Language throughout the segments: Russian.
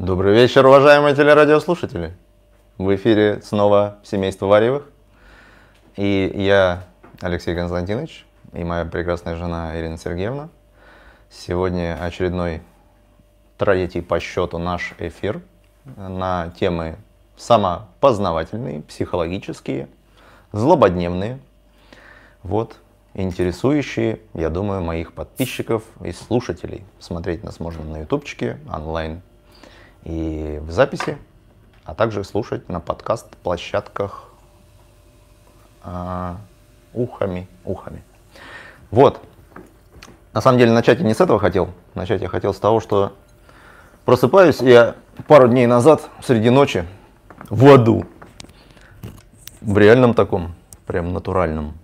Добрый вечер, уважаемые телерадиослушатели. В эфире снова семейство Варьевых. И я, Алексей Константинович, и моя прекрасная жена Ирина Сергеевна. Сегодня очередной третий по счету наш эфир на темы самопознавательные, психологические, злободневные. Вот, интересующие, я думаю, моих подписчиков и слушателей. Смотреть нас можно на ютубчике, онлайн и в записи, а также слушать на подкаст-площадках а, ухами, ухами. Вот. На самом деле начать я не с этого хотел. Начать я хотел с того, что просыпаюсь я пару дней назад среди ночи в аду. В реальном таком, прям натуральном.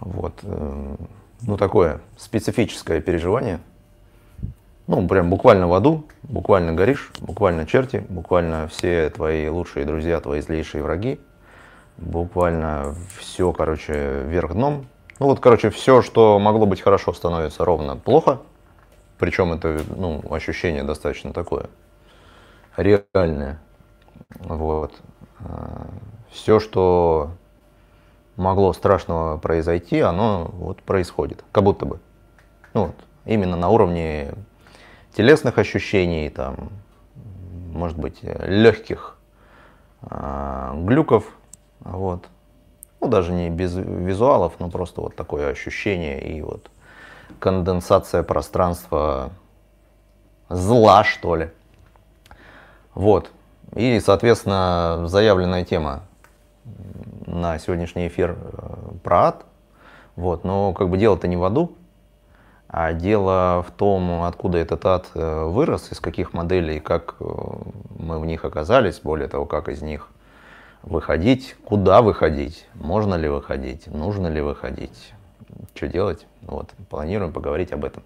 Вот. Э, ну, такое специфическое переживание. Ну, прям буквально в аду, буквально горишь, буквально черти, буквально все твои лучшие друзья, твои злейшие враги. Буквально все, короче, вверх дном. Ну вот, короче, все, что могло быть хорошо, становится ровно плохо. Причем это, ну, ощущение достаточно такое реальное. Вот. А, все, что могло страшного произойти, оно вот происходит, как будто бы. Ну, вот, именно на уровне телесных ощущений, там, может быть, легких э, глюков, вот. Ну, даже не без визуалов, но просто вот такое ощущение и вот конденсация пространства зла, что ли. Вот. И, соответственно, заявленная тема на сегодняшний эфир э, про ад. Вот. Но как бы дело-то не в аду, а дело в том, откуда этот ад э, вырос, из каких моделей, как э, мы в них оказались, более того, как из них выходить, куда выходить, можно ли выходить, нужно ли выходить, что делать. Вот, планируем поговорить об этом.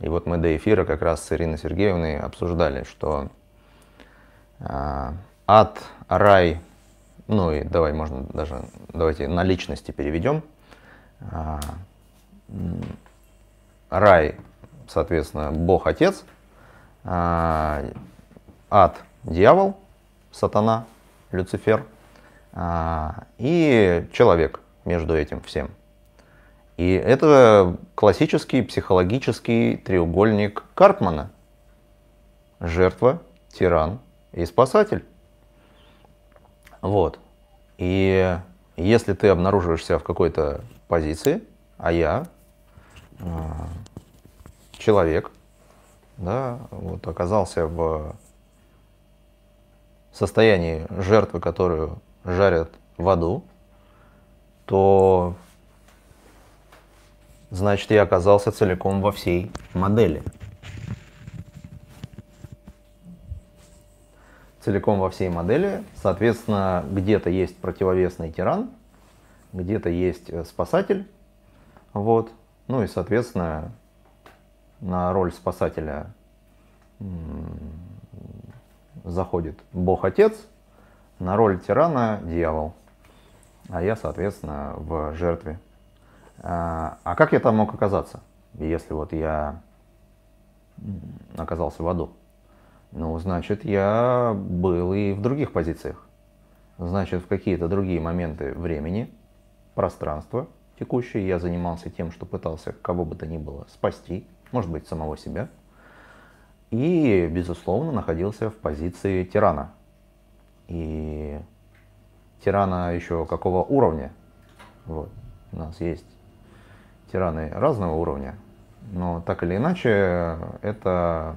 И вот мы до эфира как раз с Ириной Сергеевной обсуждали, что э, ад, рай, ну и давай, можно даже, давайте на личности переведем. Э, рай, соответственно, Бог Отец, э, ад, дьявол, сатана, Люцифер, э, и человек между этим всем. И это классический психологический треугольник Карпмана. Жертва, тиран и спасатель. Вот. И если ты обнаруживаешь себя в какой-то позиции, а я человек, да, вот оказался в состоянии жертвы, которую жарят в аду, то значит я оказался целиком во всей модели. Целиком во всей модели, соответственно, где-то есть противовесный тиран, где-то есть э, спасатель, вот, ну и, соответственно, на роль спасателя заходит Бог Отец, на роль тирана дьявол, а я, соответственно, в жертве а, а как я там мог оказаться, если вот я оказался в аду? Ну, значит, я был и в других позициях. Значит, в какие-то другие моменты времени, пространства текущие я занимался тем, что пытался кого бы то ни было спасти, может быть, самого себя. И, безусловно, находился в позиции тирана. И тирана еще какого уровня? Вот. У нас есть тираны разного уровня, но так или иначе это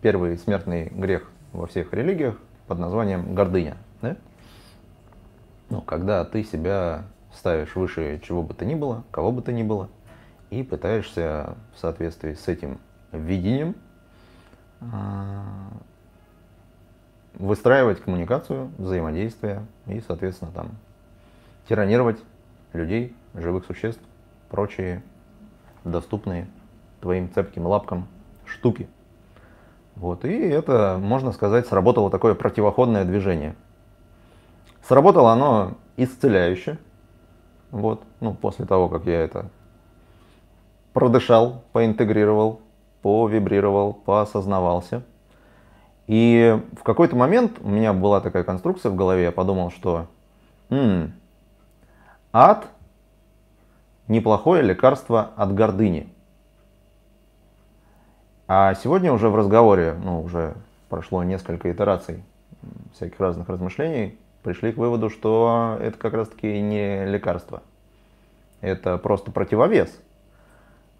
первый смертный грех во всех религиях под названием гордыня. Да? Ну, когда ты себя ставишь выше чего бы то ни было, кого бы то ни было, и пытаешься в соответствии с этим видением а, выстраивать коммуникацию, взаимодействие и, соответственно, там тиранировать людей, живых существ, прочие доступные твоим цепким лапкам штуки. Вот, и это, можно сказать, сработало такое противоходное движение. Сработало оно исцеляюще. Вот, ну, после того, как я это продышал, поинтегрировал, повибрировал, поосознавался. И в какой-то момент у меня была такая конструкция в голове, я подумал, что м-м, ад неплохое лекарство от гордыни. А сегодня уже в разговоре, ну уже прошло несколько итераций всяких разных размышлений, пришли к выводу, что это как раз таки не лекарство. Это просто противовес.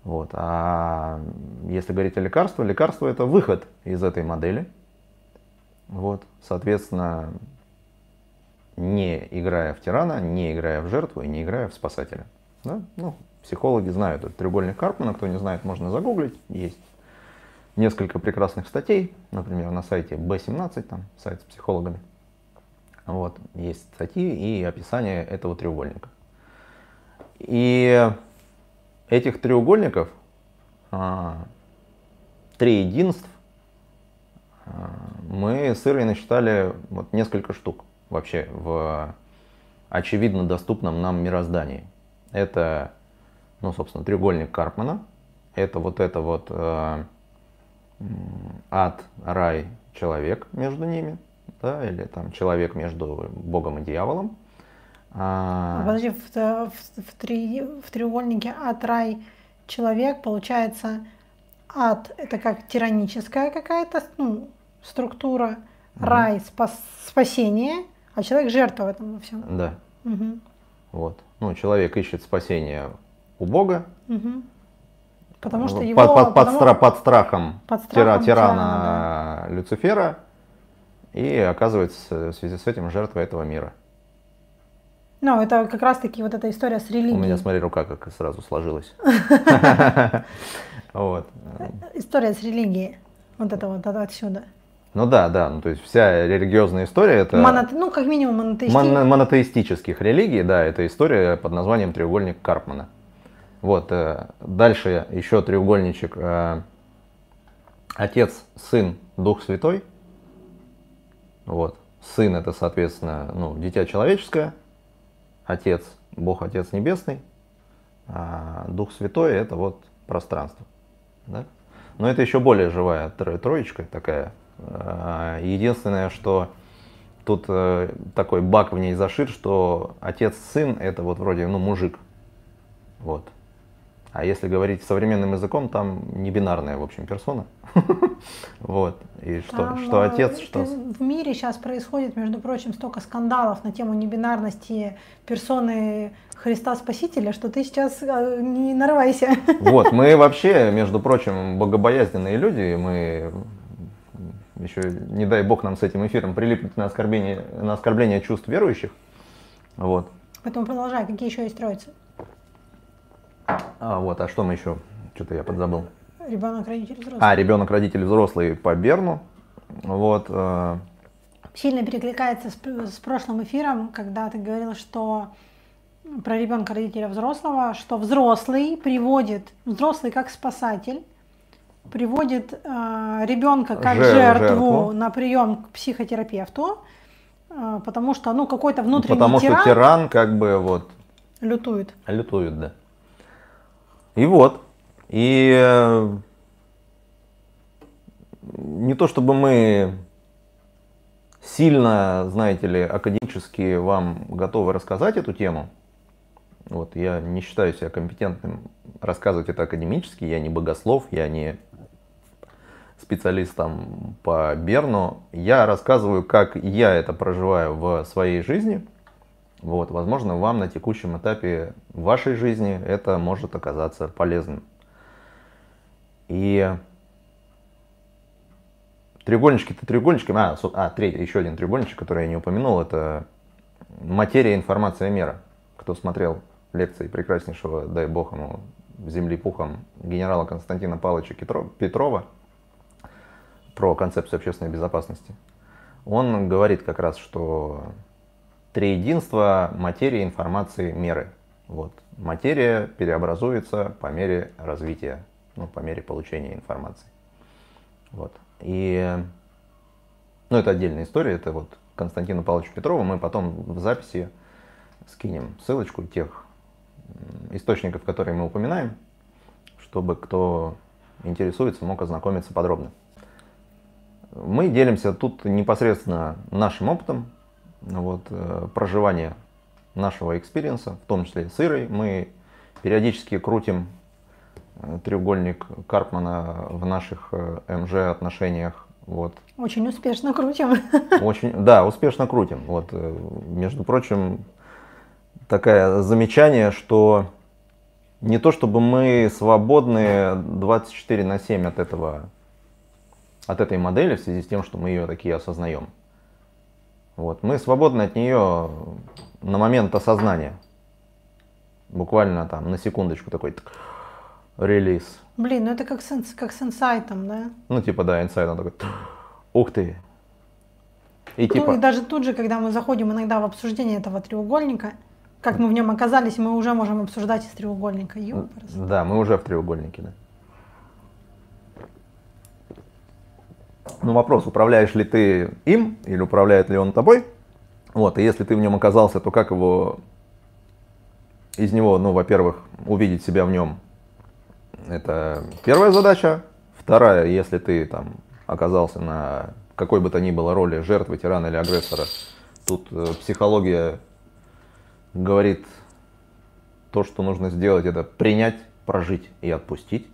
Вот. А если говорить о лекарстве, лекарство это выход из этой модели. Вот. Соответственно, не играя в тирана, не играя в жертву и не играя в спасателя. Да? Ну, психологи знают этот треугольник Карпмана, кто не знает, можно загуглить, есть несколько прекрасных статей, например, на сайте B17, там сайт с психологами. Вот, есть статьи и описание этого треугольника. И этих треугольников а, три единств а, мы с Ирой насчитали вот несколько штук вообще в очевидно доступном нам мироздании. Это, ну, собственно, треугольник Карпмана. Это вот это вот э, ад, рай, человек между ними, да, или там человек между Богом и дьяволом. А... Подожди, в, в, в, три, в треугольнике ад, рай, человек, получается, ад это как тираническая какая-то ну, структура, угу. рай спас, спасение, а человек жертва в этом во всем. Да. Угу. Вот. Ну, человек ищет спасение у Бога. Угу. Потому что его... Под, под, потому... под, под страхом, под страхом тира, тирана да. Люцифера. И оказывается в связи с этим жертва этого мира. Ну, это как раз-таки вот эта история с религией. У меня, смотри, рука как сразу сложилась. Вот. История с религией. Вот это вот отсюда. Ну да, да, ну то есть вся религиозная история это... Монот... Ну, как минимум монотеистических. Мон... монотеистических религий, да, это история под названием треугольник Карпмана. Вот, э, дальше еще треугольничек. Э, отец, сын, Дух Святой. Вот. Сын это, соответственно, ну, дитя человеческое. Отец, Бог Отец Небесный. А Дух Святой это вот пространство. Да? Но это еще более живая троечка такая Э, единственное, что тут э, такой баг в ней зашит, что отец-сын это вот вроде, ну, мужик. Вот. А если говорить современным языком, там не бинарная, в общем, персона. Вот. И что, что отец, что... В мире сейчас происходит, между прочим, столько скандалов на тему небинарности персоны Христа Спасителя, что ты сейчас э, не нарывайся. Вот, мы вообще, между прочим, богобоязненные люди, мы еще, не дай бог, нам с этим эфиром прилипнуть на оскорбление, на оскорбление чувств верующих. Вот. Поэтому продолжай, какие еще есть троицы? А, вот, а что мы еще? Что-то я подзабыл. Ребенок, родитель, взрослый. А, ребенок, родитель, взрослый по Берну. Вот. Э... Сильно перекликается с, с прошлым эфиром, когда ты говорил, что про ребенка, родителя, взрослого, что взрослый приводит, взрослый как спасатель, приводит э, ребенка как Жер, жертву, жертву на прием к психотерапевту, э, потому что ну какой-то внутренний потому тиран. Потому что тиран как бы вот лютует. Лютует, да. И вот. И э, не то чтобы мы сильно, знаете ли, академически вам готовы рассказать эту тему. Вот, я не считаю себя компетентным рассказывать это академически, я не богослов, я не специалистом по Берну, я рассказываю, как я это проживаю в своей жизни. Вот, возможно, вам на текущем этапе вашей жизни это может оказаться полезным. И треугольнички-то треугольничками, а, а третий, еще один треугольничек, который я не упомянул, это материя, информация, мера. Кто смотрел лекции прекраснейшего, дай бог ему, земли пухом генерала Константина Павловича Петрова, про концепцию общественной безопасности, он говорит как раз, что три единства материи, информации, меры. Вот. Материя переобразуется по мере развития, ну, по мере получения информации. Вот. И ну, это отдельная история, это вот Константину Павловичу Петрову. Мы потом в записи скинем ссылочку тех источников, которые мы упоминаем, чтобы кто интересуется, мог ознакомиться подробно. Мы делимся тут непосредственно нашим опытом вот, э, проживания нашего experience а, в том числе с Ирой. Мы периодически крутим э, треугольник Карпмана в наших э, МЖ отношениях. Вот. Очень успешно крутим. Очень, да, успешно крутим. Вот, между прочим, такое замечание, что не то чтобы мы свободны 24 на 7 от этого от этой модели в связи с тем, что мы ее такие осознаем. Вот. Мы свободны от нее на момент осознания. Буквально там на секундочку такой релиз. Блин, ну это как с, как с инсайтом, да? Ну типа да, инсайтом такой, ух ты. И, ну, типа... и даже тут же, когда мы заходим иногда в обсуждение этого треугольника, как мы в нем оказались, мы уже можем обсуждать из треугольника. Ёпарас. Да, мы уже в треугольнике, да. Ну, вопрос, управляешь ли ты им или управляет ли он тобой? Вот, и если ты в нем оказался, то как его из него, ну, во-первых, увидеть себя в нем, это первая задача. Вторая, если ты там оказался на какой бы то ни было роли жертвы, тирана или агрессора, тут э, психология говорит то, что нужно сделать, это принять, прожить и отпустить.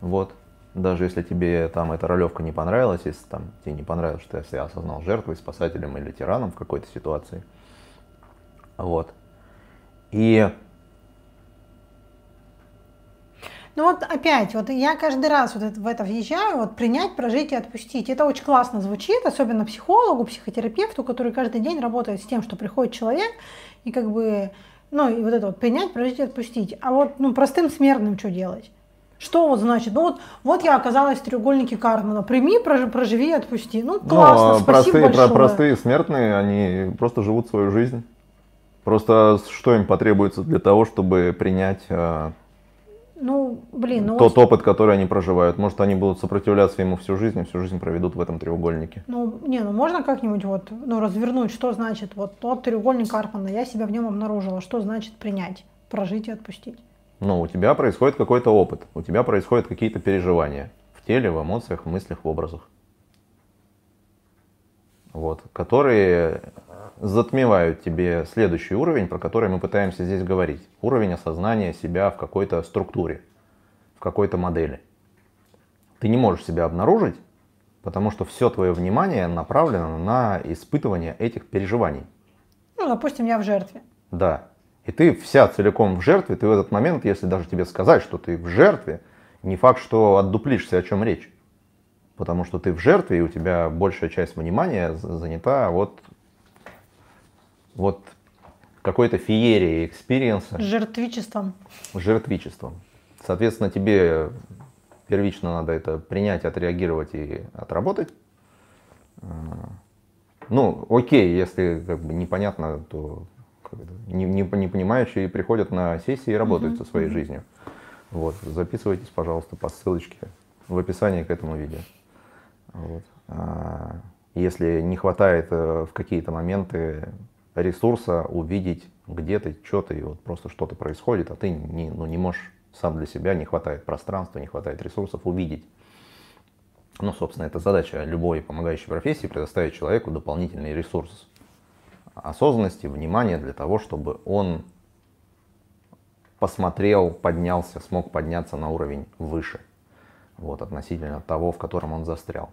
Вот даже если тебе там эта ролевка не понравилась, если там тебе не понравилось, что я осознал жертвой, спасателем или тираном в какой-то ситуации. Вот. И ну вот опять, вот я каждый раз вот в это въезжаю, вот принять, прожить и отпустить. Это очень классно звучит, особенно психологу, психотерапевту, который каждый день работает с тем, что приходит человек и как бы, ну и вот это вот принять, прожить и отпустить. А вот ну простым смертным что делать? Что вот значит? Ну вот, вот я оказалась в треугольнике Кармана. Прими, проживи и отпусти. Ну, ну классно, ну, спасибо простые, большое. простые смертные, они просто живут свою жизнь. Просто что им потребуется для того, чтобы принять э, ну, блин, ну тот вот... опыт, который они проживают. Может, они будут сопротивляться ему всю жизнь, и всю жизнь проведут в этом треугольнике. Ну, не, ну можно как-нибудь вот, ну, развернуть, что значит вот тот треугольник Карпмана, я себя в нем обнаружила, что значит принять, прожить и отпустить. Но у тебя происходит какой-то опыт, у тебя происходят какие-то переживания в теле, в эмоциях, в мыслях, в образах. Вот, которые затмевают тебе следующий уровень, про который мы пытаемся здесь говорить. Уровень осознания себя в какой-то структуре, в какой-то модели. Ты не можешь себя обнаружить, потому что все твое внимание направлено на испытывание этих переживаний. Ну, допустим, я в жертве. Да. И ты вся целиком в жертве, ты в этот момент, если даже тебе сказать, что ты в жертве, не факт, что отдуплишься, о чем речь. Потому что ты в жертве, и у тебя большая часть внимания занята вот, вот какой-то феерией experience а. Жертвичеством. Жертвичеством. Соответственно, тебе первично надо это принять, отреагировать и отработать. А, ну, окей, если как бы непонятно, то не, не, не понимающие приходят на сессии и работают mm-hmm. со своей жизнью. Вот, записывайтесь, пожалуйста, по ссылочке в описании к этому видео. Вот. А, если не хватает э, в какие-то моменты ресурса увидеть, где ты, что ты, вот просто что-то происходит, а ты не, ну, не можешь сам для себя, не хватает пространства, не хватает ресурсов увидеть. Ну, собственно, это задача любой помогающей профессии предоставить человеку дополнительный ресурс осознанности, внимания для того, чтобы он посмотрел, поднялся, смог подняться на уровень выше, вот, относительно того, в котором он застрял.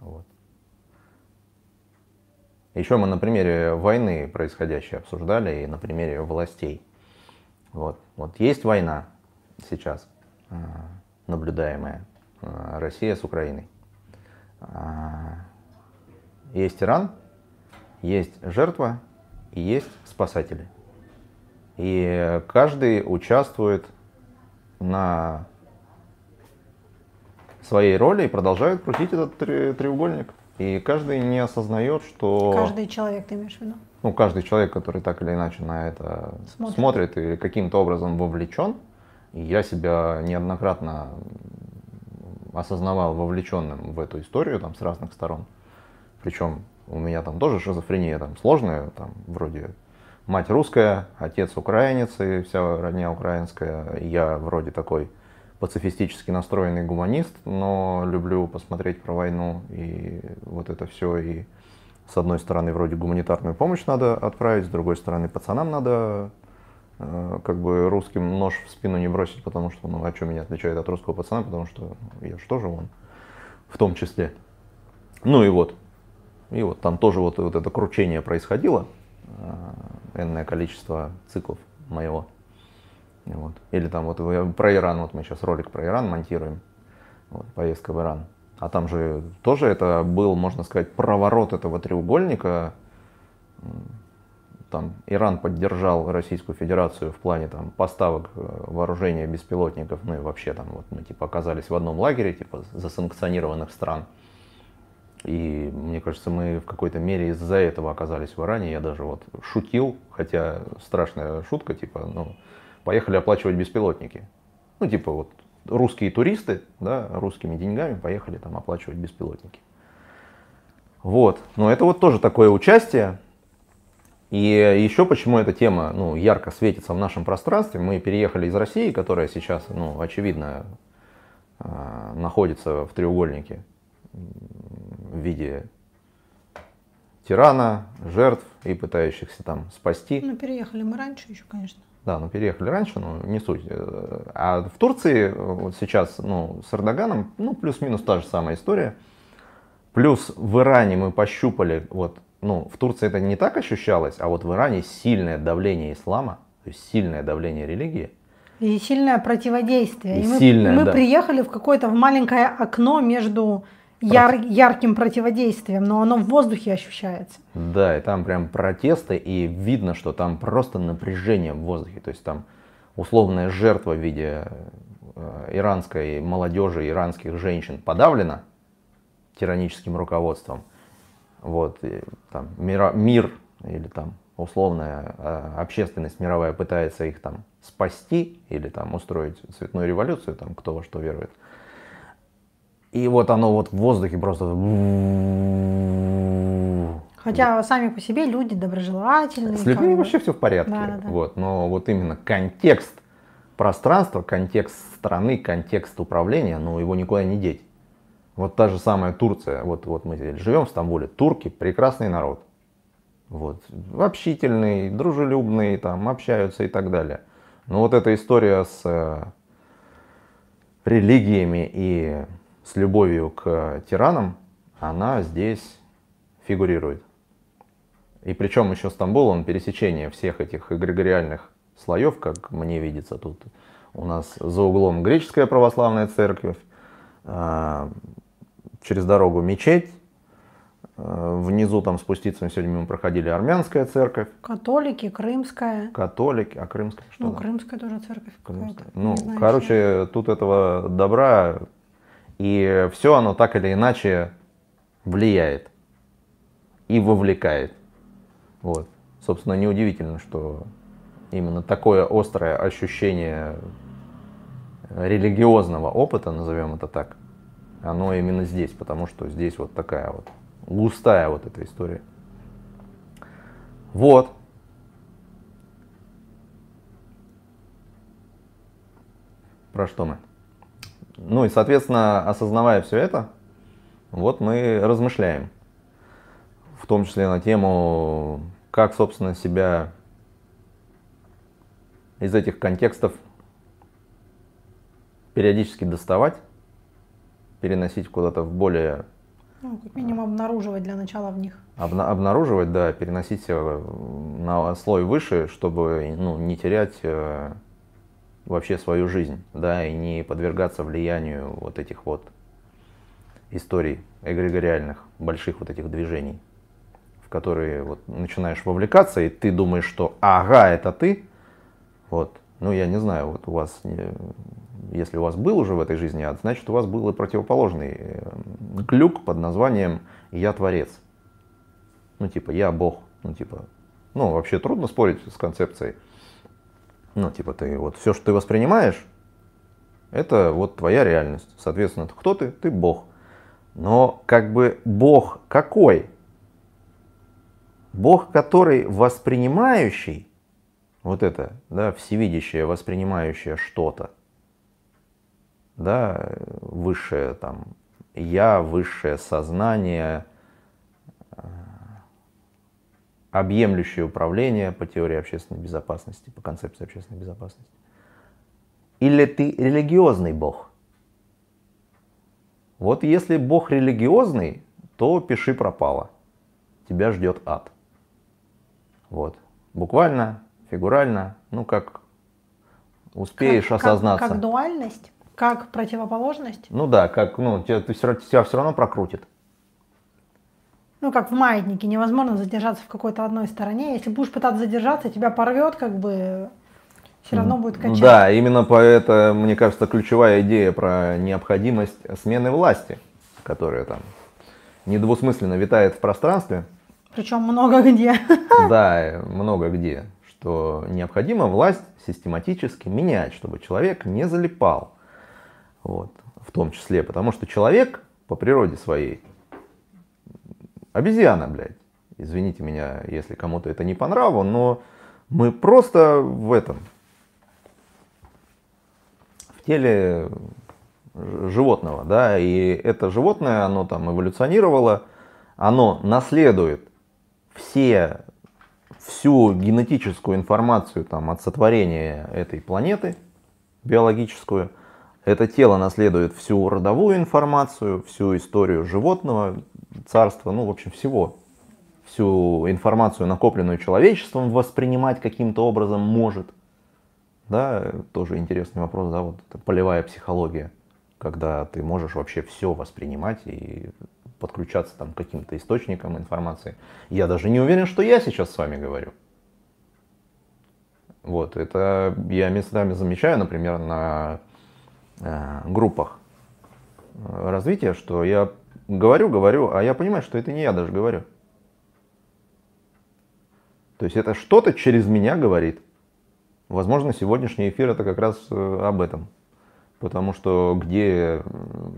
Вот. Еще мы на примере войны происходящей обсуждали и на примере властей. Вот, вот есть война сейчас, а, наблюдаемая, а, Россия с Украиной. А, есть Иран, есть жертва и есть спасатели. И каждый участвует на своей роли и продолжает крутить этот треугольник. И каждый не осознает, что... Каждый человек, ты имеешь в виду? Ну, каждый человек, который так или иначе на это смотрит, смотрит и каким-то образом вовлечен. И я себя неоднократно осознавал вовлеченным в эту историю там, с разных сторон. Причем у меня там тоже шизофрения там сложная, там вроде мать русская, отец украинец и вся родня украинская. Я вроде такой пацифистически настроенный гуманист, но люблю посмотреть про войну и вот это все. И с одной стороны, вроде гуманитарную помощь надо отправить, с другой стороны, пацанам надо э, как бы русским нож в спину не бросить, потому что, ну, а что меня отличает от русского пацана, потому что я что же он, в том числе. Ну и вот, и вот там тоже вот, вот это кручение происходило, э, энное количество циклов моего. Вот. Или там вот про Иран, вот мы сейчас ролик про Иран монтируем, вот, поездка в Иран. А там же тоже это был, можно сказать, проворот этого треугольника. Там Иран поддержал Российскую Федерацию в плане там, поставок э, вооружения беспилотников, ну и вообще там вот мы типа оказались в одном лагере, типа засанкционированных стран. И мне кажется, мы в какой-то мере из-за этого оказались в Иране. Я даже вот шутил, хотя страшная шутка, типа, ну, поехали оплачивать беспилотники. Ну, типа вот русские туристы, да, русскими деньгами поехали там оплачивать беспилотники. Вот, но это вот тоже такое участие. И еще почему эта тема ну, ярко светится в нашем пространстве. Мы переехали из России, которая сейчас, ну, очевидно, а, находится в треугольнике в виде тирана, жертв и пытающихся там спасти. Ну, переехали мы раньше еще, конечно. Да, ну переехали раньше, но не суть. А в Турции вот сейчас, ну, с Эрдоганом, ну, плюс-минус та же самая история. Плюс в Иране мы пощупали, вот, ну, в Турции это не так ощущалось, а вот в Иране сильное давление ислама, то есть сильное давление религии. И сильное противодействие. И, и сильное, мы, мы да. приехали в какое-то в маленькое окно между яр, ярким противодействием, но оно в воздухе ощущается. Да, и там прям протесты, и видно, что там просто напряжение в воздухе. То есть там условная жертва в виде э, иранской молодежи, иранских женщин подавлена тираническим руководством. Вот, и, там, мира, мир или там условная э, общественность мировая пытается их там спасти или там устроить цветную революцию, там кто во что верует. И вот оно вот в воздухе просто... Хотя сами по себе люди доброжелательные. С людьми вообще все в порядке. Да, да. Вот, но вот именно контекст пространства, контекст страны, контекст управления, ну его никуда не деть. Вот та же самая Турция. Вот, вот мы живем в Стамбуле. Турки прекрасный народ. Вот, общительный, дружелюбный, там, общаются и так далее. Но вот эта история с э, религиями и с любовью к тиранам, она здесь фигурирует. И причем еще Стамбул, он пересечение всех этих эгрегориальных слоев, как мне видится тут. У нас за углом греческая православная церковь, а, через дорогу мечеть, а, внизу там спуститься, сегодня мы проходили армянская церковь. Католики, крымская. Католики, а крымская что? Ну, крымская тоже церковь какая-то. Ну, короче, тут этого добра и все оно так или иначе влияет и вовлекает. Вот. Собственно, неудивительно, что именно такое острое ощущение религиозного опыта, назовем это так, оно именно здесь, потому что здесь вот такая вот густая вот эта история. Вот. Про что мы? Ну и, соответственно, осознавая все это, вот мы размышляем. В том числе на тему, как, собственно, себя из этих контекстов периодически доставать, переносить куда-то в более... Ну, как минимум обнаруживать для начала в них. Обна- обнаруживать, да, переносить на слой выше, чтобы ну, не терять э, вообще свою жизнь, да, и не подвергаться влиянию вот этих вот историй эгрегориальных, больших вот этих движений, в которые вот начинаешь вовлекаться, и ты думаешь, что ага, это ты, вот, ну я не знаю, вот у вас, если у вас был уже в этой жизни ад, значит у вас был и противоположный э, глюк под названием «я творец». Ну типа «я Бог», ну типа, ну вообще трудно спорить с концепцией. Ну, типа ты вот все, что ты воспринимаешь, это вот твоя реальность. Соответственно, кто ты? Ты Бог. Но как бы Бог какой? Бог, который воспринимающий, вот это, да, всевидящее, воспринимающее что-то, да, высшее там я, высшее сознание, э, объемлющее управление по теории общественной безопасности, по концепции общественной безопасности. Или ты религиозный бог? Вот если бог религиозный, то пиши пропало. Тебя ждет ад. Вот. Буквально, фигурально, ну как успеешь как, осознаться. Как, как дуальность? Как противоположность? Ну да, как, ну, тебя, ты все, тебя все равно прокрутит. Ну, как в маятнике, невозможно задержаться в какой-то одной стороне. Если будешь пытаться задержаться, тебя порвет, как бы все равно будет качать. Да, именно по это, мне кажется, ключевая идея про необходимость смены власти, которая там недвусмысленно витает в пространстве. Причем много где. Да, много где. Что необходимо власть систематически менять, чтобы человек не залипал. Вот, в том числе, потому что человек по природе своей обезьяна, блядь. Извините меня, если кому-то это не по нраву, но мы просто в этом, в теле животного, да, и это животное, оно там эволюционировало, оно наследует все, всю генетическую информацию там от сотворения этой планеты биологическую – это тело наследует всю родовую информацию, всю историю животного, царства, ну, в общем, всего. Всю информацию, накопленную человечеством, воспринимать каким-то образом может. Да, тоже интересный вопрос, да, вот это полевая психология, когда ты можешь вообще все воспринимать и подключаться там к каким-то источникам информации. Я даже не уверен, что я сейчас с вами говорю. Вот, это я местами замечаю, например, на Э, группах э, развития, что я говорю, говорю, а я понимаю, что это не я даже говорю. То есть это что-то через меня говорит. Возможно, сегодняшний эфир это как раз э, об этом. Потому что где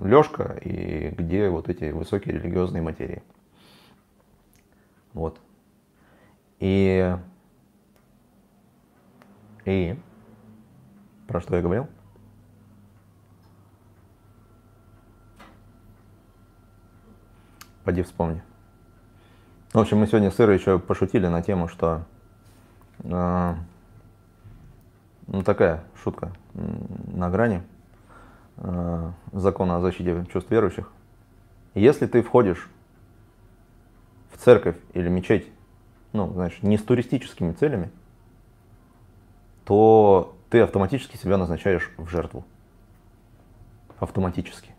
Лешка и где вот эти высокие религиозные материи. Вот. И, и про что я говорил? Поди вспомни. В общем, мы сегодня с Ирой еще пошутили на тему, что э, ну, такая шутка на грани э, закона о защите чувств верующих. Если ты входишь в церковь или мечеть, ну, знаешь, не с туристическими целями, то ты автоматически себя назначаешь в жертву. Автоматически.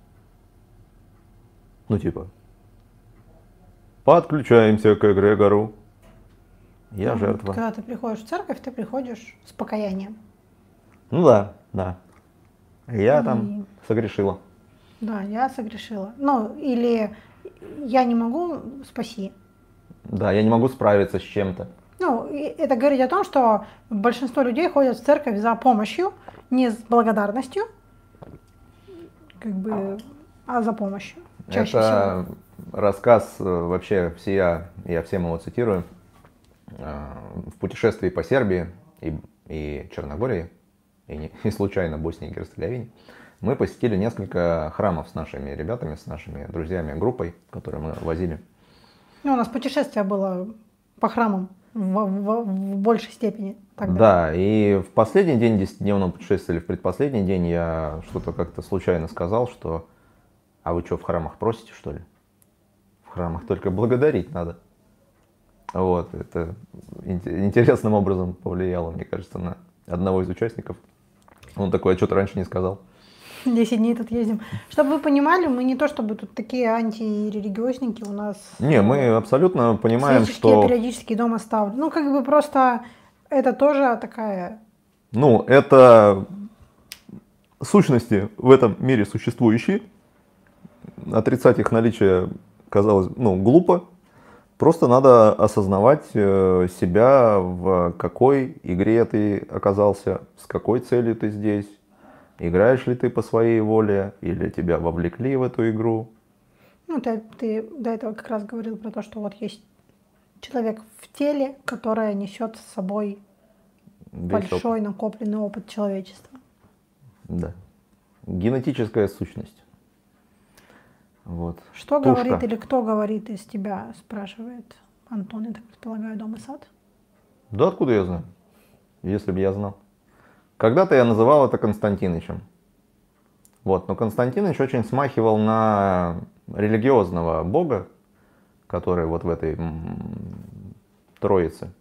Ну, типа, Подключаемся к эгрегору. Я ну, жертва. Когда ты приходишь в церковь, ты приходишь с покаянием. Ну да, да. Я И... там согрешила. Да, я согрешила. Ну, или я не могу, спаси. Да, я не могу справиться с чем-то. Ну, это говорит о том, что большинство людей ходят в церковь за помощью, не с благодарностью, как бы, а за помощью. Чаще это всего рассказ э, вообще все я, всем его цитирую, э, в путешествии по Сербии и, и Черногории, и, не, и случайно Боснии и Герцеговине, мы посетили несколько храмов с нашими ребятами, с нашими друзьями, группой, которую мы возили. Ну, у нас путешествие было по храмам в, в, в большей степени. Тогда. Да, и в последний день 10-дневного путешествия, или в предпоследний день я что-то как-то случайно сказал, что а вы что, в храмах просите, что ли? Храмах, только благодарить надо. Вот, это интересным образом повлияло, мне кажется, на одного из участников. Он такой, а что ты раньше не сказал? 10 дней тут ездим. Чтобы вы понимали, мы не то чтобы тут такие антирелигиозники у нас. Не, мы абсолютно понимаем, что... Я периодически дома ставлю. Ну, как бы просто это тоже такая... Ну, это сущности в этом мире существующие. Отрицать их наличие казалось, ну, глупо. Просто надо осознавать э, себя, в какой игре ты оказался, с какой целью ты здесь, играешь ли ты по своей воле, или тебя вовлекли в эту игру. Ну, ты, ты до этого как раз говорил про то, что вот есть человек в теле, которое несет с собой Весь большой опыт. накопленный опыт человечества. Да. генетическая сущность. Вот. Что Тушка. говорит или кто говорит из тебя, спрашивает Антон, я так предполагаю, дом и сад? Да откуда я знаю, если бы я знал. Когда-то я называл это Константинычем. Вот, но Константинович очень смахивал на религиозного бога, который вот в этой троице.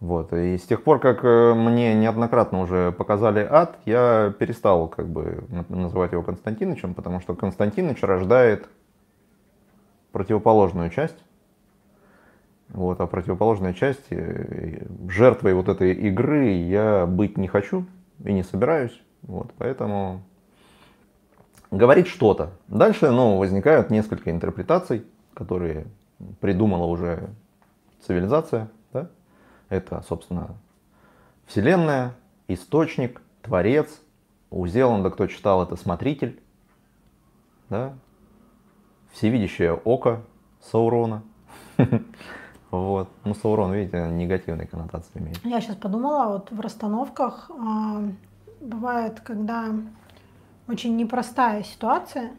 Вот. И с тех пор, как э, мне неоднократно уже показали ад, я перестал как бы называть его Константинычем, потому что Константиныч рождает противоположную часть. Вот, а противоположной части, э, жертвой вот этой игры я быть не хочу и не собираюсь. Вот, поэтому говорит что-то. Дальше ну, возникают несколько интерпретаций, которые придумала уже цивилизация. Это, собственно, Вселенная, источник, творец. У Зеланда, кто читал, это смотритель. Да? Всевидящее око Саурона. Вот. Ну, Саурон, видите, негативные коннотации имеет. Я сейчас подумала, вот в расстановках э, бывает, когда очень непростая ситуация.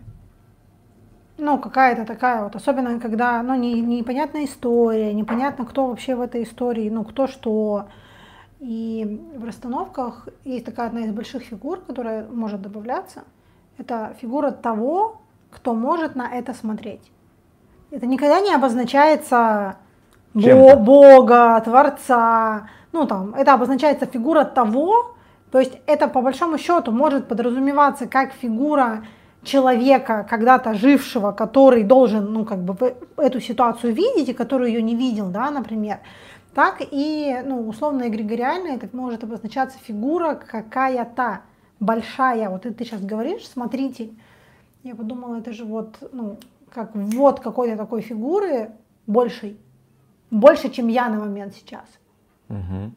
Ну, какая-то такая вот, особенно когда, ну, не, непонятная история, непонятно, кто вообще в этой истории, ну, кто что. И в расстановках есть такая одна из больших фигур, которая может добавляться. Это фигура того, кто может на это смотреть. Это никогда не обозначается бо- Бога, Творца. Ну, там, это обозначается фигура того, то есть это по большому счету может подразумеваться как фигура человека, когда-то жившего, который должен, ну, как бы эту ситуацию видеть и который ее не видел, да, например. Так и, ну, условно эгрегориально это может обозначаться фигура какая-то большая. Вот ты сейчас говоришь, смотритель. Я подумала, это же вот, ну, как вот какой-то такой фигуры большей, больше, чем я на момент сейчас. Угу.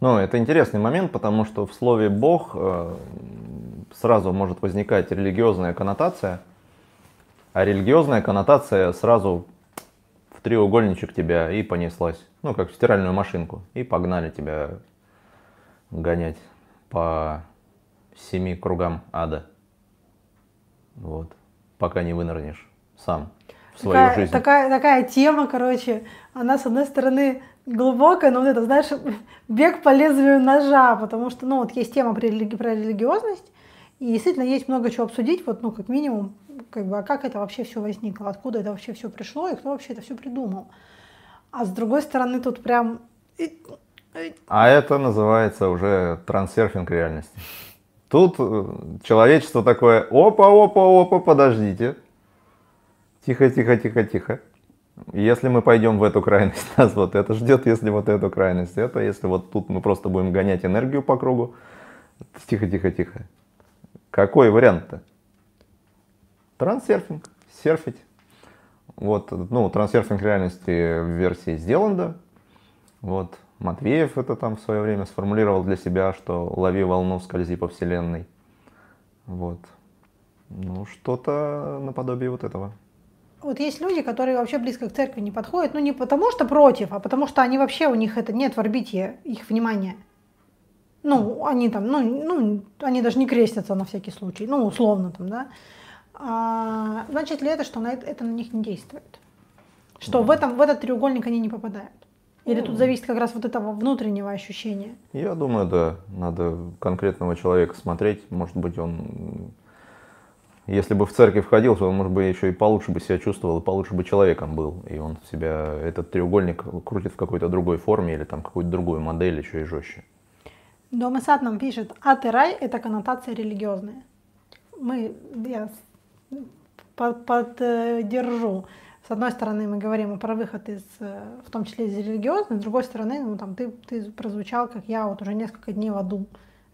Ну, это интересный момент, потому что в слове Бог э, сразу может возникать религиозная коннотация, а религиозная коннотация сразу в треугольничек тебя и понеслась. Ну, как в стиральную машинку. И погнали тебя гонять по семи кругам ада. Вот. Пока не вынырнешь сам в свою такая, жизнь. Такая, такая тема, короче, она с одной стороны глубокое, но вот это, знаешь, бег по лезвию ножа, потому что, ну, вот есть тема про, религи- про религиозность, и действительно есть много чего обсудить, вот, ну, как минимум, как бы, а как это вообще все возникло, откуда это вообще все пришло, и кто вообще это все придумал. А с другой стороны, тут прям... А это называется уже трансерфинг реальности. Тут э, человечество такое, опа, опа, опа, подождите. Тихо, тихо, тихо, тихо. Если мы пойдем в эту крайность, нас вот это ждет, если вот эту крайность, это, если вот тут мы просто будем гонять энергию по кругу. Тихо, тихо, тихо. Какой вариант-то? Трансерфинг, серфить. Вот, ну, трансерфинг реальности в версии сделан. Вот, Матвеев это там в свое время сформулировал для себя, что лови волну, скользи по вселенной. Вот. Ну, что-то наподобие вот этого. Вот есть люди, которые вообще близко к церкви не подходят, ну не потому что против, а потому что они вообще, у них это нет в орбите их внимания. Ну, они там, ну, ну, они даже не крестятся на всякий случай, ну, условно там, да. А, значит ли это, что на это, это на них не действует? Что в, этом, в этот треугольник они не попадают? Или тут зависит как раз вот этого внутреннего ощущения? Я думаю, да. Надо конкретного человека смотреть. Может быть, он если бы в церковь входил, то он, может быть, еще и получше бы себя чувствовал, и получше бы человеком был. И он себя, этот треугольник крутит в какой-то другой форме или там какую-то другую модель еще и жестче. Дом и сад нам пишет, ад и рай – это коннотация религиозная. Мы, я поддержу. С одной стороны, мы говорим про выход из, в том числе из религиозной, с другой стороны, ну, там, ты, ты прозвучал, как я вот уже несколько дней в аду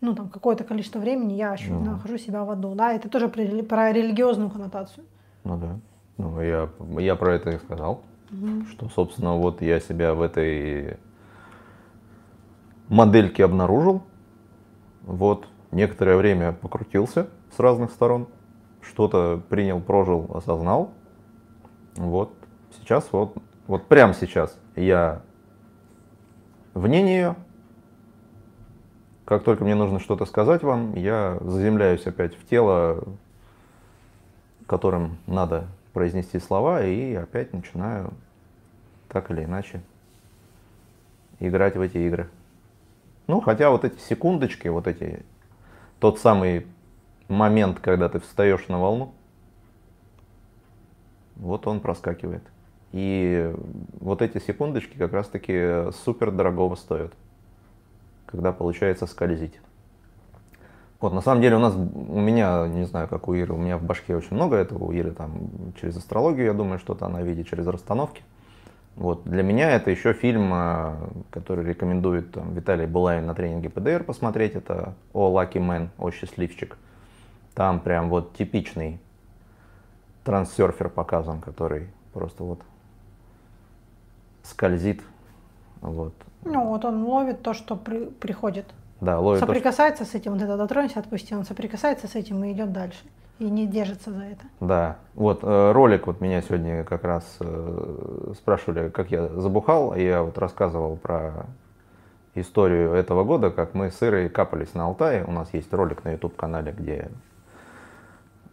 ну, там, какое-то количество времени я еще ну. нахожу себя в аду, да, это тоже про, про религиозную коннотацию. Ну да, ну я, я про это и сказал, угу. что, собственно, вот я себя в этой модельке обнаружил, вот, некоторое время покрутился с разных сторон, что-то принял, прожил, осознал, вот, сейчас вот, вот прямо сейчас я вне нее, Как только мне нужно что-то сказать вам, я заземляюсь опять в тело, которым надо произнести слова, и опять начинаю так или иначе играть в эти игры. Ну, хотя вот эти секундочки, вот эти, тот самый момент, когда ты встаешь на волну, вот он проскакивает. И вот эти секундочки как раз-таки супер дорогого стоят, когда получается скользить. Вот, на самом деле у нас, у меня, не знаю, как у Иры, у меня в башке очень много этого, у Иры там через астрологию, я думаю, что-то она видит, через расстановки. Вот, для меня это еще фильм, а, который рекомендует там, Виталий Булавин на тренинге ПДР посмотреть, это «О, Lucky Man», «О, счастливчик». Там прям вот типичный трансерфер показан, который просто вот скользит. Вот. Ну вот он ловит то, что при, приходит. Да, ловит соприкасается то, что... с этим, вот это дотронься, отпусти, он соприкасается с этим и идет дальше. И не держится за это. Да, вот э, ролик вот меня сегодня как раз э, спрашивали, как я забухал, я вот рассказывал про историю этого года, как мы с Ирой капались на Алтае. У нас есть ролик на YouTube канале, где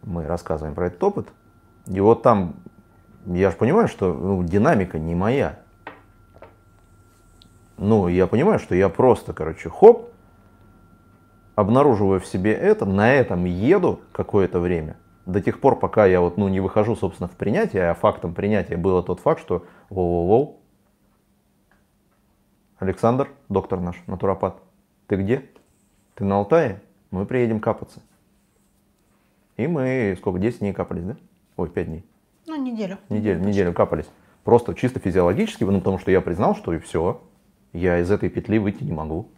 мы рассказываем про этот опыт. И вот там я же понимаю, что ну, динамика не моя. Ну, я понимаю, что я просто, короче, хоп, обнаруживаю в себе это, на этом еду какое-то время, до тех пор, пока я вот, ну, не выхожу, собственно, в принятие, а фактом принятия было тот факт, что воу-воу-воу, Александр, доктор наш, натуропат, ты где? Ты на Алтае? Мы приедем капаться. И мы сколько, 10 дней капались, да? Ой, 5 дней. Ну, неделю. Неделю, неделю капались. Просто чисто физиологически, ну, потому что я признал, что и все, я из этой петли выйти не могу.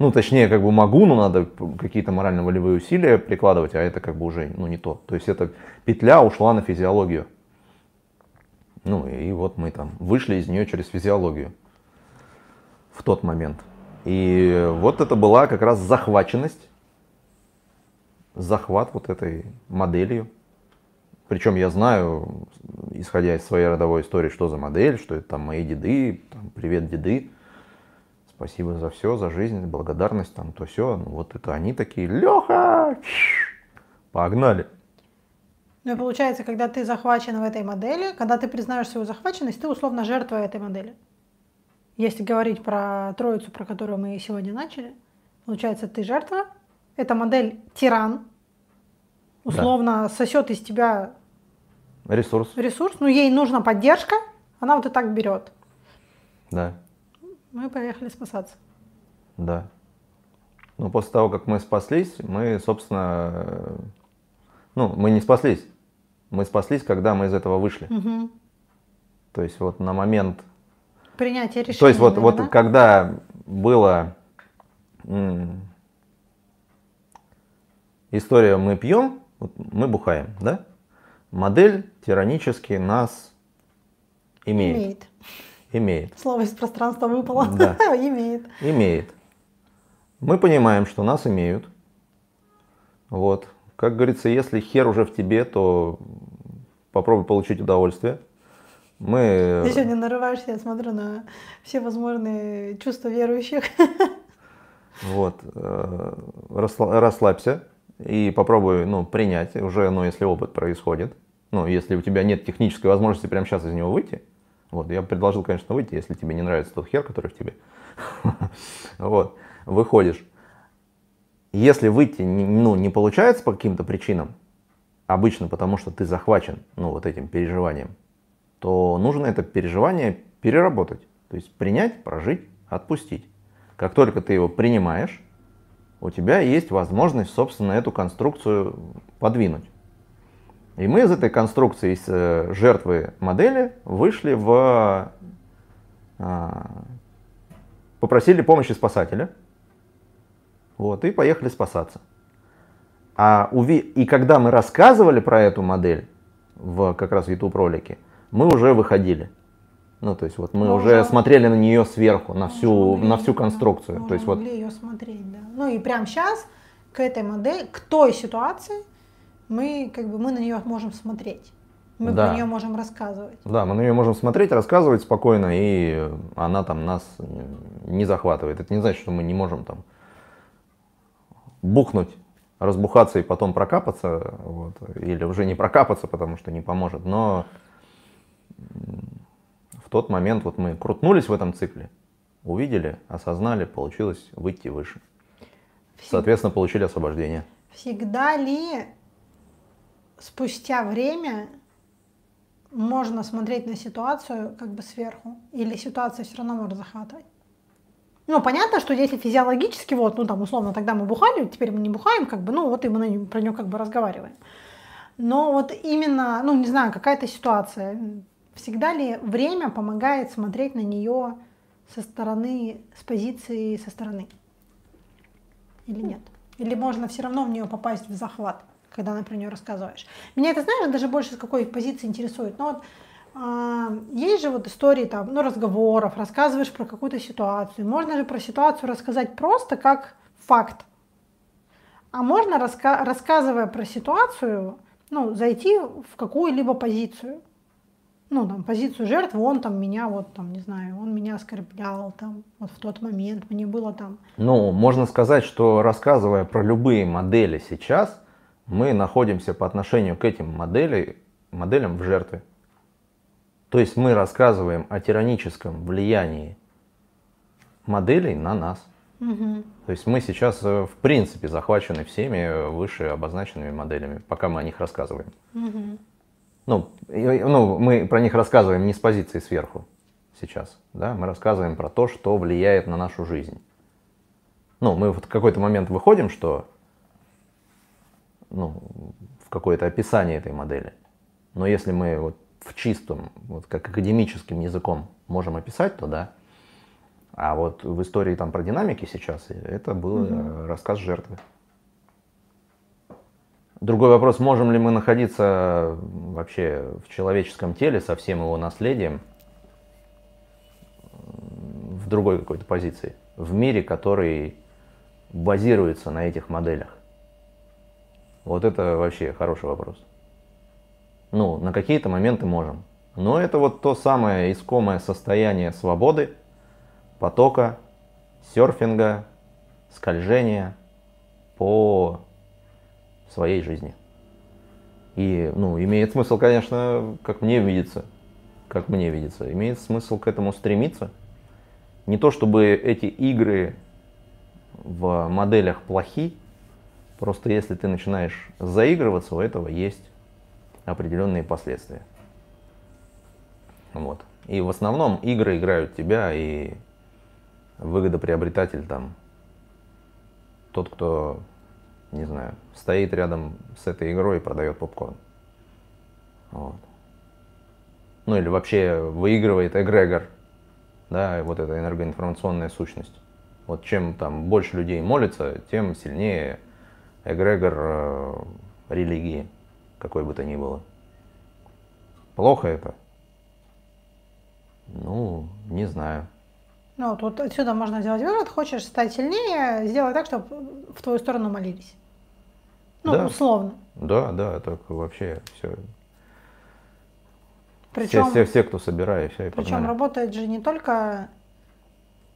Ну, точнее, как бы могу, но надо какие-то морально-волевые усилия прикладывать, а это как бы уже ну, не то. То есть эта петля ушла на физиологию. Ну и вот мы там вышли из нее через физиологию в тот момент. И вот это была как раз захваченность, захват вот этой моделью. Причем я знаю, исходя из своей родовой истории, что за модель, что это там мои деды, там, привет деды, спасибо за все, за жизнь, благодарность, там, то все. Ну, вот это они такие, Леха, погнали. Ну и получается, когда ты захвачен в этой модели, когда ты признаешь свою захваченность, ты условно жертва этой модели. Если говорить про троицу, про которую мы сегодня начали, получается, ты жертва, эта модель тиран, условно да. сосет из тебя ресурс. Ресурс, но ей нужна поддержка, она вот и так берет. Да. Мы поехали спасаться. Да. Но после того, как мы спаслись, мы, собственно, ну, мы не спаслись. Мы спаслись, когда мы из этого вышли. Угу. То есть вот на момент... Принятия решения. То есть вот, вот когда было история «мы пьем», вот мы бухаем, да? Модель тиранически нас имеет. Имеет. Имеет. Слово из пространства выпало. Да. имеет. Имеет. Мы понимаем, что нас имеют. Вот. Как говорится, если хер уже в тебе, то попробуй получить удовольствие. Мы... Ты сегодня нарываешься, я смотрю на все возможные чувства верующих. Вот. Э, расслабься и попробуй ну, принять уже, ну, если опыт происходит. Ну, если у тебя нет технической возможности прямо сейчас из него выйти, вот, я предложил, конечно, выйти, если тебе не нравится тот хер, который в тебе. Вот, выходишь. Если выйти ну, не получается по каким-то причинам, обычно потому что ты захвачен ну, вот этим переживанием, то нужно это переживание переработать. То есть принять, прожить, отпустить. Как только ты его принимаешь, у тебя есть возможность, собственно, эту конструкцию подвинуть. И мы из этой конструкции, из э, жертвы модели, вышли в... А, попросили помощи спасателя. Вот, и поехали спасаться. А уви... И когда мы рассказывали про эту модель в как раз YouTube ролике, мы уже выходили. Ну, то есть вот мы, мы уже, уже смотрели на нее сверху, на всю, могли, на всю конструкцию. Да, то есть могли вот... ее смотреть, да. Ну и прямо сейчас к этой модели, к той ситуации мы как бы мы на нее можем смотреть. Мы да. про нее можем рассказывать. Да, мы на нее можем смотреть, рассказывать спокойно, и она там нас не захватывает. Это не значит, что мы не можем там бухнуть, разбухаться и потом прокапаться, вот, или уже не прокапаться, потому что не поможет, но в тот момент вот мы крутнулись в этом цикле, увидели, осознали, получилось выйти выше. Соответственно, получили освобождение. Всегда ли спустя время можно смотреть на ситуацию как бы сверху? Или ситуация все равно может захватывать? Ну, понятно, что если физиологически, вот, ну, там, условно, тогда мы бухали, теперь мы не бухаем, как бы, ну, вот и мы про нее как бы разговариваем. Но вот именно, ну, не знаю, какая-то ситуация, всегда ли время помогает смотреть на нее со стороны, с позиции со стороны? Или нет? Или можно все равно в нее попасть в захват, когда, например, рассказываешь? Меня это, знаешь, даже больше с какой позиции интересует. Но вот а, есть же вот истории там, ну, разговоров, рассказываешь про какую-то ситуацию. Можно же про ситуацию рассказать просто как факт. А можно, раска- рассказывая про ситуацию, ну, зайти в какую-либо позицию. Ну, там, позицию жертвы, он там меня, вот там, не знаю, он меня оскорблял там, вот в тот момент, мне было там. Ну, можно сказать, что рассказывая про любые модели сейчас, мы находимся по отношению к этим моделям, моделям в жертве. То есть мы рассказываем о тираническом влиянии моделей на нас. Угу. То есть мы сейчас э, в принципе захвачены всеми выше обозначенными моделями, пока мы о них рассказываем. Угу. Ну, ну, мы про них рассказываем не с позиции сверху сейчас, да, мы рассказываем про то, что влияет на нашу жизнь. Ну, мы в какой-то момент выходим, что, ну, в какое-то описание этой модели. Но если мы вот в чистом, вот как академическим языком можем описать, то да. А вот в истории там про динамики сейчас это был угу. рассказ жертвы. Другой вопрос, можем ли мы находиться вообще в человеческом теле со всем его наследием в другой какой-то позиции, в мире, который базируется на этих моделях? Вот это вообще хороший вопрос. Ну, на какие-то моменты можем. Но это вот то самое искомое состояние свободы, потока, серфинга, скольжения по своей жизни. И, ну, имеет смысл, конечно, как мне видится, как мне видится, имеет смысл к этому стремиться. Не то, чтобы эти игры в моделях плохи, просто если ты начинаешь заигрываться, у этого есть определенные последствия. Вот. И в основном игры играют тебя, и выгодоприобретатель там тот, кто, не знаю, стоит рядом с этой игрой и продает попкорн. Вот. Ну или вообще выигрывает эгрегор, да, вот эта энергоинформационная сущность. Вот чем там больше людей молится, тем сильнее эгрегор э, религии какой бы то ни было. Плохо это? Ну, не знаю. Ну, вот отсюда можно сделать вывод. Хочешь стать сильнее, сделай так, чтобы в твою сторону молились. Ну, да. условно. Да, да, это вообще все. Причем, все, все, все, кто собирает, все и Причем погнали. работает же не только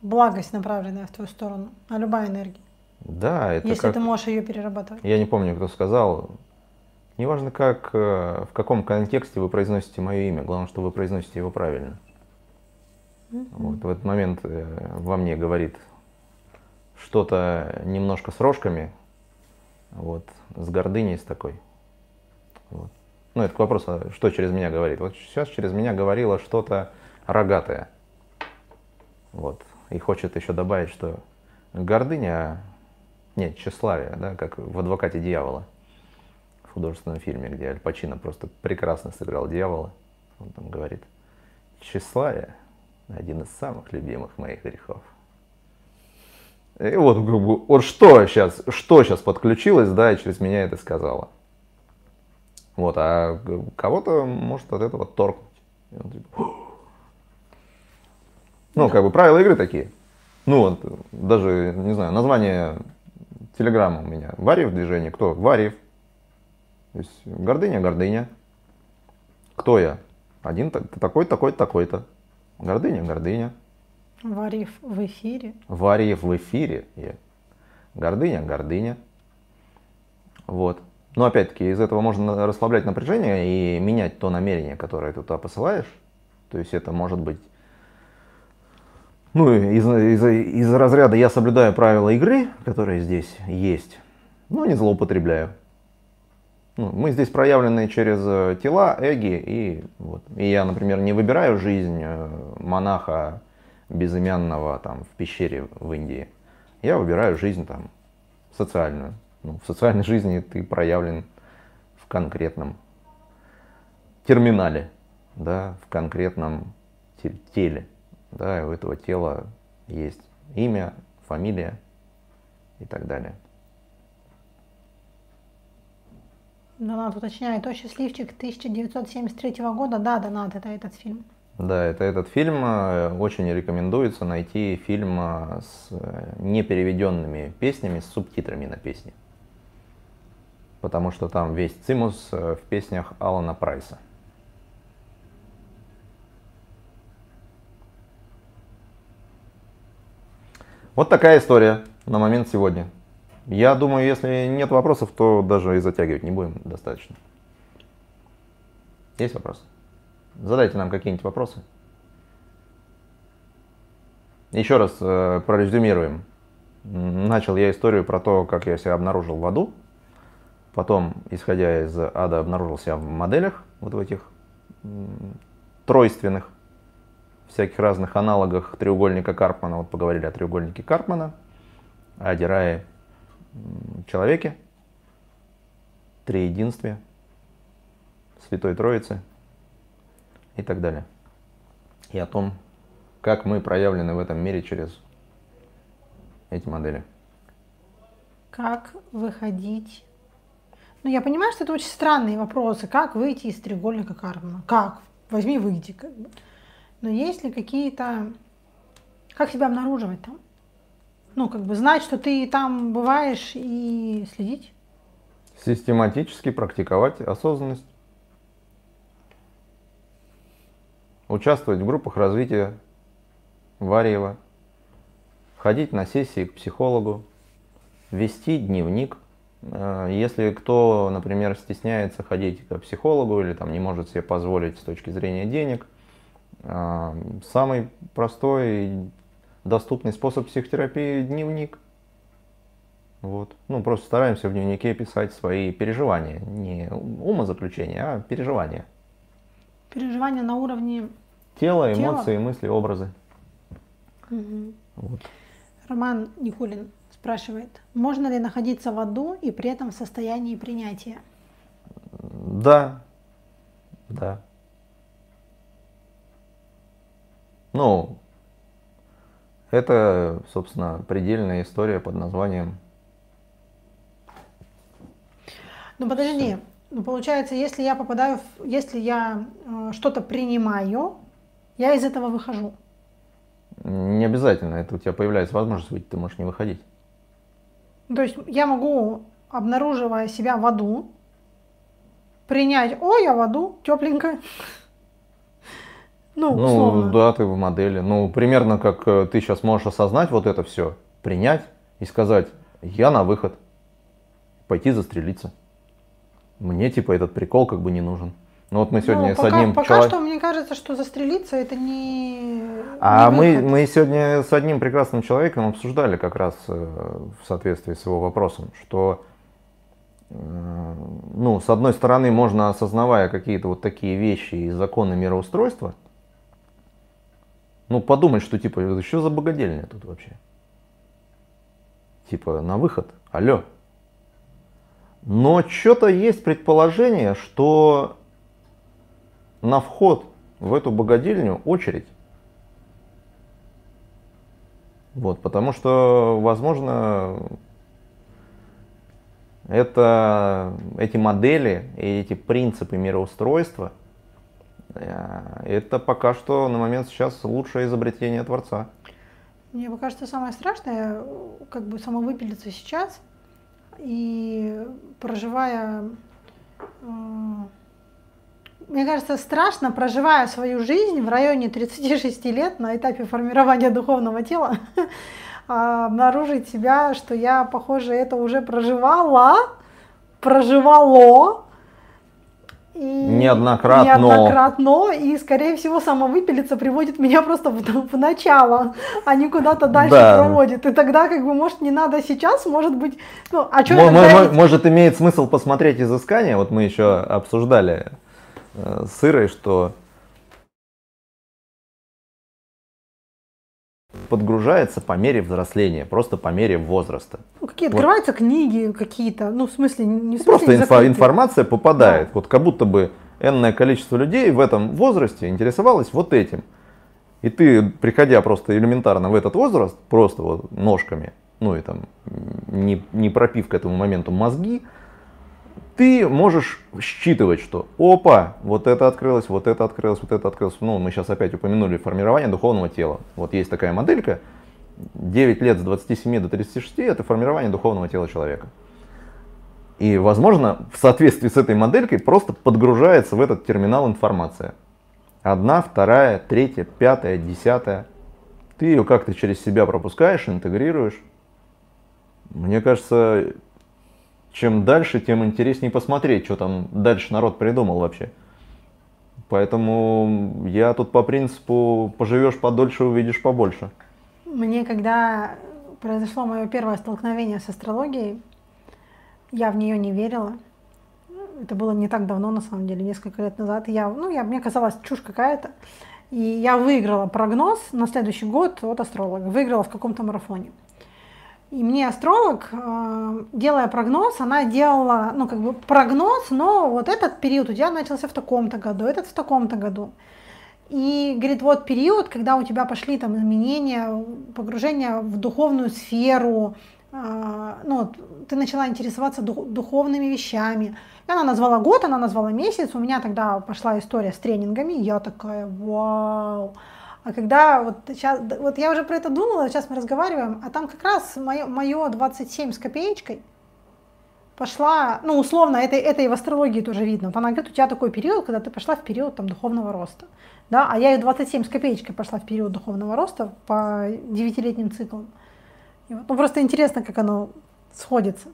благость, направленная в твою сторону, а любая энергия. Да, это Если как... ты можешь ее перерабатывать. Я не помню, кто сказал, Неважно, как, э, в каком контексте вы произносите мое имя, главное, что вы произносите его правильно. Mm-hmm. Вот, в этот момент э, во мне говорит что-то немножко с рожками, вот, с гордыней с такой. Вот. Ну, это к вопросу, что через меня говорит. Вот сейчас через меня говорило что-то рогатое. Вот. И хочет еще добавить, что гордыня, нет, тщеславие, да, как в адвокате дьявола художественном фильме, где Аль Пачино просто прекрасно сыграл дьявола. Он там говорит, тщеславие – один из самых любимых моих грехов. И вот, вот что сейчас, что сейчас подключилось, да, и через меня это сказала. Вот, а кого-то может от этого торкнуть. Типа, ну, как бы правила игры такие. Ну, вот, даже, не знаю, название телеграмма у меня. Варив движение. Кто? Варив. То есть гордыня, гордыня. Кто я? Один такой, такой, такой-то. Гордыня, гордыня. Варив в эфире. Варьев в эфире. Я. Гордыня, гордыня. Вот. Но опять-таки из этого можно расслаблять напряжение и менять то намерение, которое ты туда посылаешь. То есть это может быть ну, из, из, из разряда я соблюдаю правила игры, которые здесь есть, но не злоупотребляю. Ну, мы здесь проявлены через э, тела, эги, и, вот. и я, например, не выбираю жизнь э, монаха безымянного там, в пещере в Индии. Я выбираю жизнь там, социальную. Ну, в социальной жизни ты проявлен в конкретном терминале, да, в конкретном теле. Да, и у этого тела есть имя, фамилия и так далее. Донат уточняет, о счастливчик 1973 года. Да, Донат, это этот фильм. Да, это этот фильм. Э, очень рекомендуется найти фильм э, с э, непереведенными песнями, с субтитрами на песне. Потому что там весь цимус в песнях Алана Прайса. Вот такая история на момент сегодня. Я думаю, если нет вопросов, то даже и затягивать не будем достаточно. Есть вопросы? Задайте нам какие-нибудь вопросы. Еще раз э, прорезюмируем. Начал я историю про то, как я себя обнаружил в аду. Потом, исходя из ада, обнаружил себя в моделях, вот в этих тройственных, всяких разных аналогах треугольника Карпмана. Вот поговорили о треугольнике Карпмана, о Дирае человеке, триединстве, Святой Троице и так далее. И о том, как мы проявлены в этом мире через эти модели. Как выходить? Ну, я понимаю, что это очень странные вопросы. Как выйти из треугольника Карпмана? Как? Возьми, выйди. Но есть ли какие-то... Как себя обнаруживать там? Ну, как бы знать, что ты там бываешь и следить? Систематически практиковать осознанность. Участвовать в группах развития Варьева. Ходить на сессии к психологу. Вести дневник. Э, если кто, например, стесняется ходить к психологу или там не может себе позволить с точки зрения денег, самый простой доступный способ психотерапии – дневник. Вот. Ну, просто стараемся в дневнике писать свои переживания. Не умозаключения, а переживания. Переживания на уровне тела, эмоции, тела? мысли, образы. Угу. Вот. Роман Никулин спрашивает, можно ли находиться в аду и при этом в состоянии принятия? Да, да. Ну, это, собственно, предельная история под названием... Ну подожди, ну получается, если я попадаю, в, если я э, что-то принимаю, я из этого выхожу. Не обязательно, это у тебя появляется возможность выйти, ты можешь не выходить. То есть я могу, обнаруживая себя в аду, принять, ой, я в аду, тепленько. Ну, ну да, ты в модели. Ну, примерно как э, ты сейчас можешь осознать вот это все, принять и сказать, я на выход, пойти застрелиться. Мне типа этот прикол как бы не нужен. Ну вот мы ну, сегодня ну, пока, с одним Пока человек... что мне кажется, что застрелиться это не. А не мы, мы сегодня с одним прекрасным человеком обсуждали как раз э, в соответствии с его вопросом, что э, ну, с одной стороны, можно, осознавая какие-то вот такие вещи и законы мироустройства, ну, подумать, что типа, что за богадельня тут вообще? Типа, на выход, алло. Но что-то есть предположение, что на вход в эту богадельню очередь. Вот, потому что, возможно, это, эти модели и эти принципы мироустройства – это пока что на момент сейчас лучшее изобретение Творца. Мне кажется, самое страшное, как бы самовыпилиться сейчас и проживая... Э, мне кажется, страшно, проживая свою жизнь в районе 36 лет на этапе формирования духовного тела, обнаружить себя, что я, похоже, это уже проживала, проживало. И неоднократно. Неоднократно, и, скорее всего, самовыпилиться приводит меня просто в, в начало, а не куда-то дальше да. проводит. И тогда, как бы, может, не надо сейчас, может быть, ну, а что может, может, имеет смысл посмотреть изыскание, вот мы еще обсуждали э, с Ирой, что подгружается по мере взросления, просто по мере возраста. Ну, какие вот. открываются книги какие-то, ну в смысле не в смысле Просто инфо, информация попадает, да. вот как будто бы энное количество людей в этом возрасте интересовалось вот этим. И ты, приходя просто элементарно в этот возраст, просто вот ножками, ну и там не, не пропив к этому моменту мозги, ты можешь считывать, что опа, вот это открылось, вот это открылось, вот это открылось. Ну, мы сейчас опять упомянули формирование духовного тела. Вот есть такая моделька, 9 лет с 27 до 36 это формирование духовного тела человека. И, возможно, в соответствии с этой моделькой просто подгружается в этот терминал информация. Одна, вторая, третья, пятая, десятая. Ты ее как-то через себя пропускаешь, интегрируешь. Мне кажется, чем дальше, тем интереснее посмотреть, что там дальше народ придумал вообще. Поэтому я тут по принципу поживешь подольше, увидишь побольше. Мне когда произошло мое первое столкновение с астрологией, я в нее не верила. Это было не так давно, на самом деле, несколько лет назад. Я, ну, я, мне казалось, чушь какая-то. И я выиграла прогноз на следующий год от астролога. Выиграла в каком-то марафоне. И мне астролог, э, делая прогноз, она делала, ну, как бы прогноз, но вот этот период у тебя начался в таком-то году, этот в таком-то году. И говорит, вот период, когда у тебя пошли там изменения, погружение в духовную сферу, э, ну, ты начала интересоваться дух, духовными вещами. И она назвала год, она назвала месяц, у меня тогда пошла история с тренингами, я такая, вау, а когда вот сейчас, вот я уже про это думала, сейчас мы разговариваем, а там как раз мое, мое 27 с копеечкой пошла, ну, условно, это, это и в астрологии тоже видно. Вот она говорит, у тебя такой период, когда ты пошла в период там, духовного роста. Да? А я и 27 с копеечкой пошла в период духовного роста по девятилетним циклам. Вот, ну, просто интересно, как оно сходится.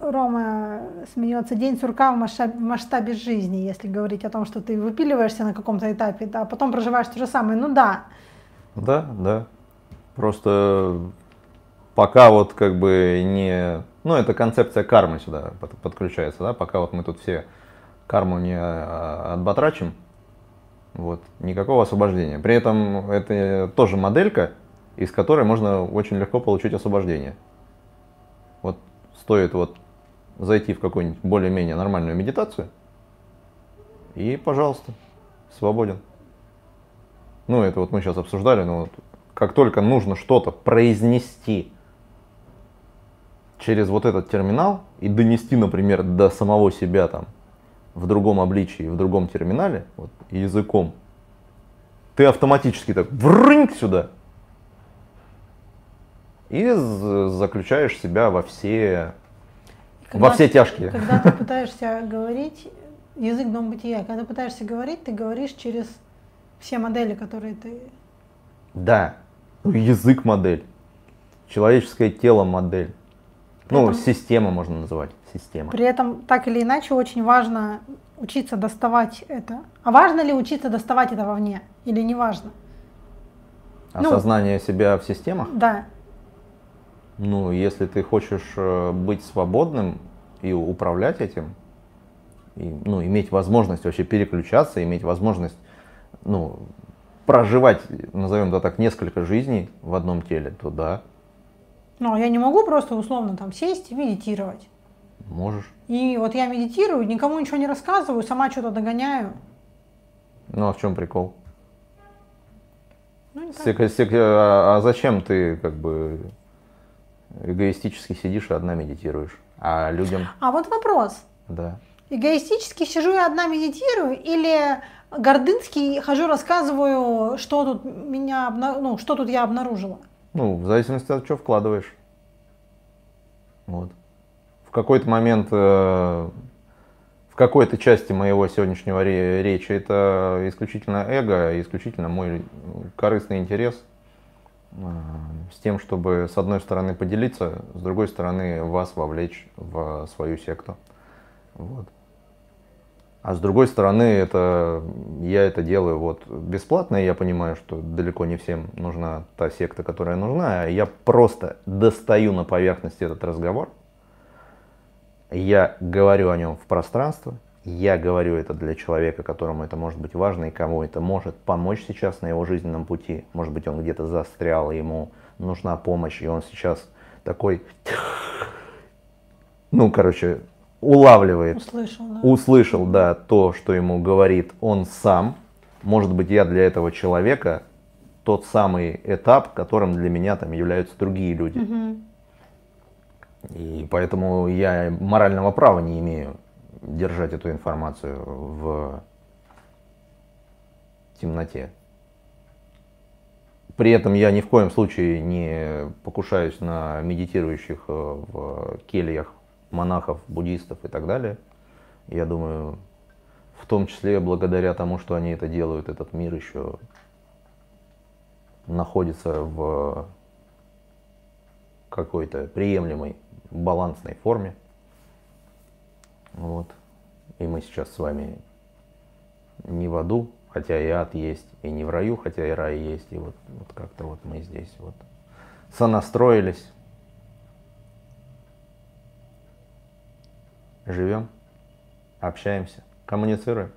Рома смеется, день сурка в масштабе, в масштабе жизни, если говорить о том, что ты выпиливаешься на каком-то этапе, а потом проживаешь то же самое. Ну да. Да, да. Просто пока вот как бы не... Ну, это концепция кармы сюда подключается, да, пока вот мы тут все карму не а, отбатрачим, вот, никакого освобождения. При этом это тоже моделька, из которой можно очень легко получить освобождение. Вот стоит вот зайти в какую-нибудь более-менее нормальную медитацию, и, пожалуйста, свободен. Ну, это вот мы сейчас обсуждали, но вот как только нужно что-то произнести через вот этот терминал и донести, например, до самого себя там в другом обличии, в другом терминале, вот, языком, ты автоматически так врынь сюда и заключаешь себя во все когда, Во все тяжкие. Когда ты пытаешься говорить, язык дом бытия, когда ты пытаешься говорить, ты говоришь через все модели, которые ты... Да, ну, язык модель, человеческое тело модель. При ну, этом, система можно называть, система. При этом, так или иначе, очень важно учиться доставать это. А важно ли учиться доставать это вовне или не важно? Осознание ну, себя в системах? Да. Ну, если ты хочешь э, быть свободным и управлять этим, и, ну, иметь возможность вообще переключаться, иметь возможность, ну, проживать, назовем это так, несколько жизней в одном теле, то да. Ну, а я не могу просто условно там сесть и медитировать. Можешь. И вот я медитирую, никому ничего не рассказываю, сама что-то догоняю. Ну, а в чем прикол? Ну, не Сек, а, а зачем ты как бы эгоистически сидишь и одна медитируешь. А людям... А вот вопрос. Да. Эгоистически сижу и одна медитирую или гордынский хожу рассказываю, что тут меня, ну, что тут я обнаружила? Ну, в зависимости от чего вкладываешь. Вот. В какой-то момент, э, в какой-то части моего сегодняшнего речи это исключительно эго, исключительно мой корыстный интерес – с тем, чтобы с одной стороны поделиться, с другой стороны вас вовлечь в свою секту. Вот. А с другой стороны, это, я это делаю вот бесплатно, и я понимаю, что далеко не всем нужна та секта, которая нужна. Я просто достаю на поверхность этот разговор, я говорю о нем в пространство, я говорю это для человека, которому это может быть важно и кому это может помочь сейчас на его жизненном пути. Может быть, он где-то застрял, ему нужна помощь, и он сейчас такой, ну, короче, улавливает, услышал, да. услышал, да, то, что ему говорит он сам. Может быть, я для этого человека тот самый этап, которым для меня там являются другие люди. Угу. И поэтому я морального права не имею держать эту информацию в темноте. При этом я ни в коем случае не покушаюсь на медитирующих э, в кельях монахов, буддистов и так далее. Я думаю, в том числе благодаря тому, что они это делают, этот мир еще находится в какой-то приемлемой балансной форме. Вот. И мы сейчас с вами не в аду, хотя и ад есть, и не в раю, хотя и рай есть. И вот, вот как-то вот мы здесь вот сонастроились живем, общаемся, коммуницируем.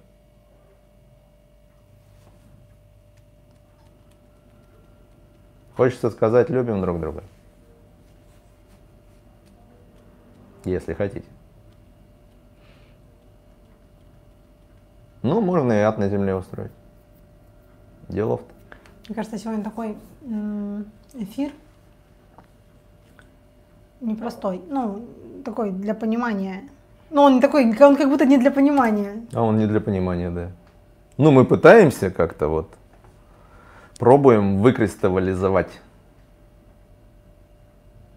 Хочется сказать, любим друг друга. Если хотите. Ну, можно и ад на земле устроить. Делов-то. Мне кажется, сегодня такой эфир непростой. Ну, такой для понимания но он не такой, он как будто не для понимания. А он не для понимания, да. Ну, мы пытаемся как-то вот, пробуем выкристаллизовать.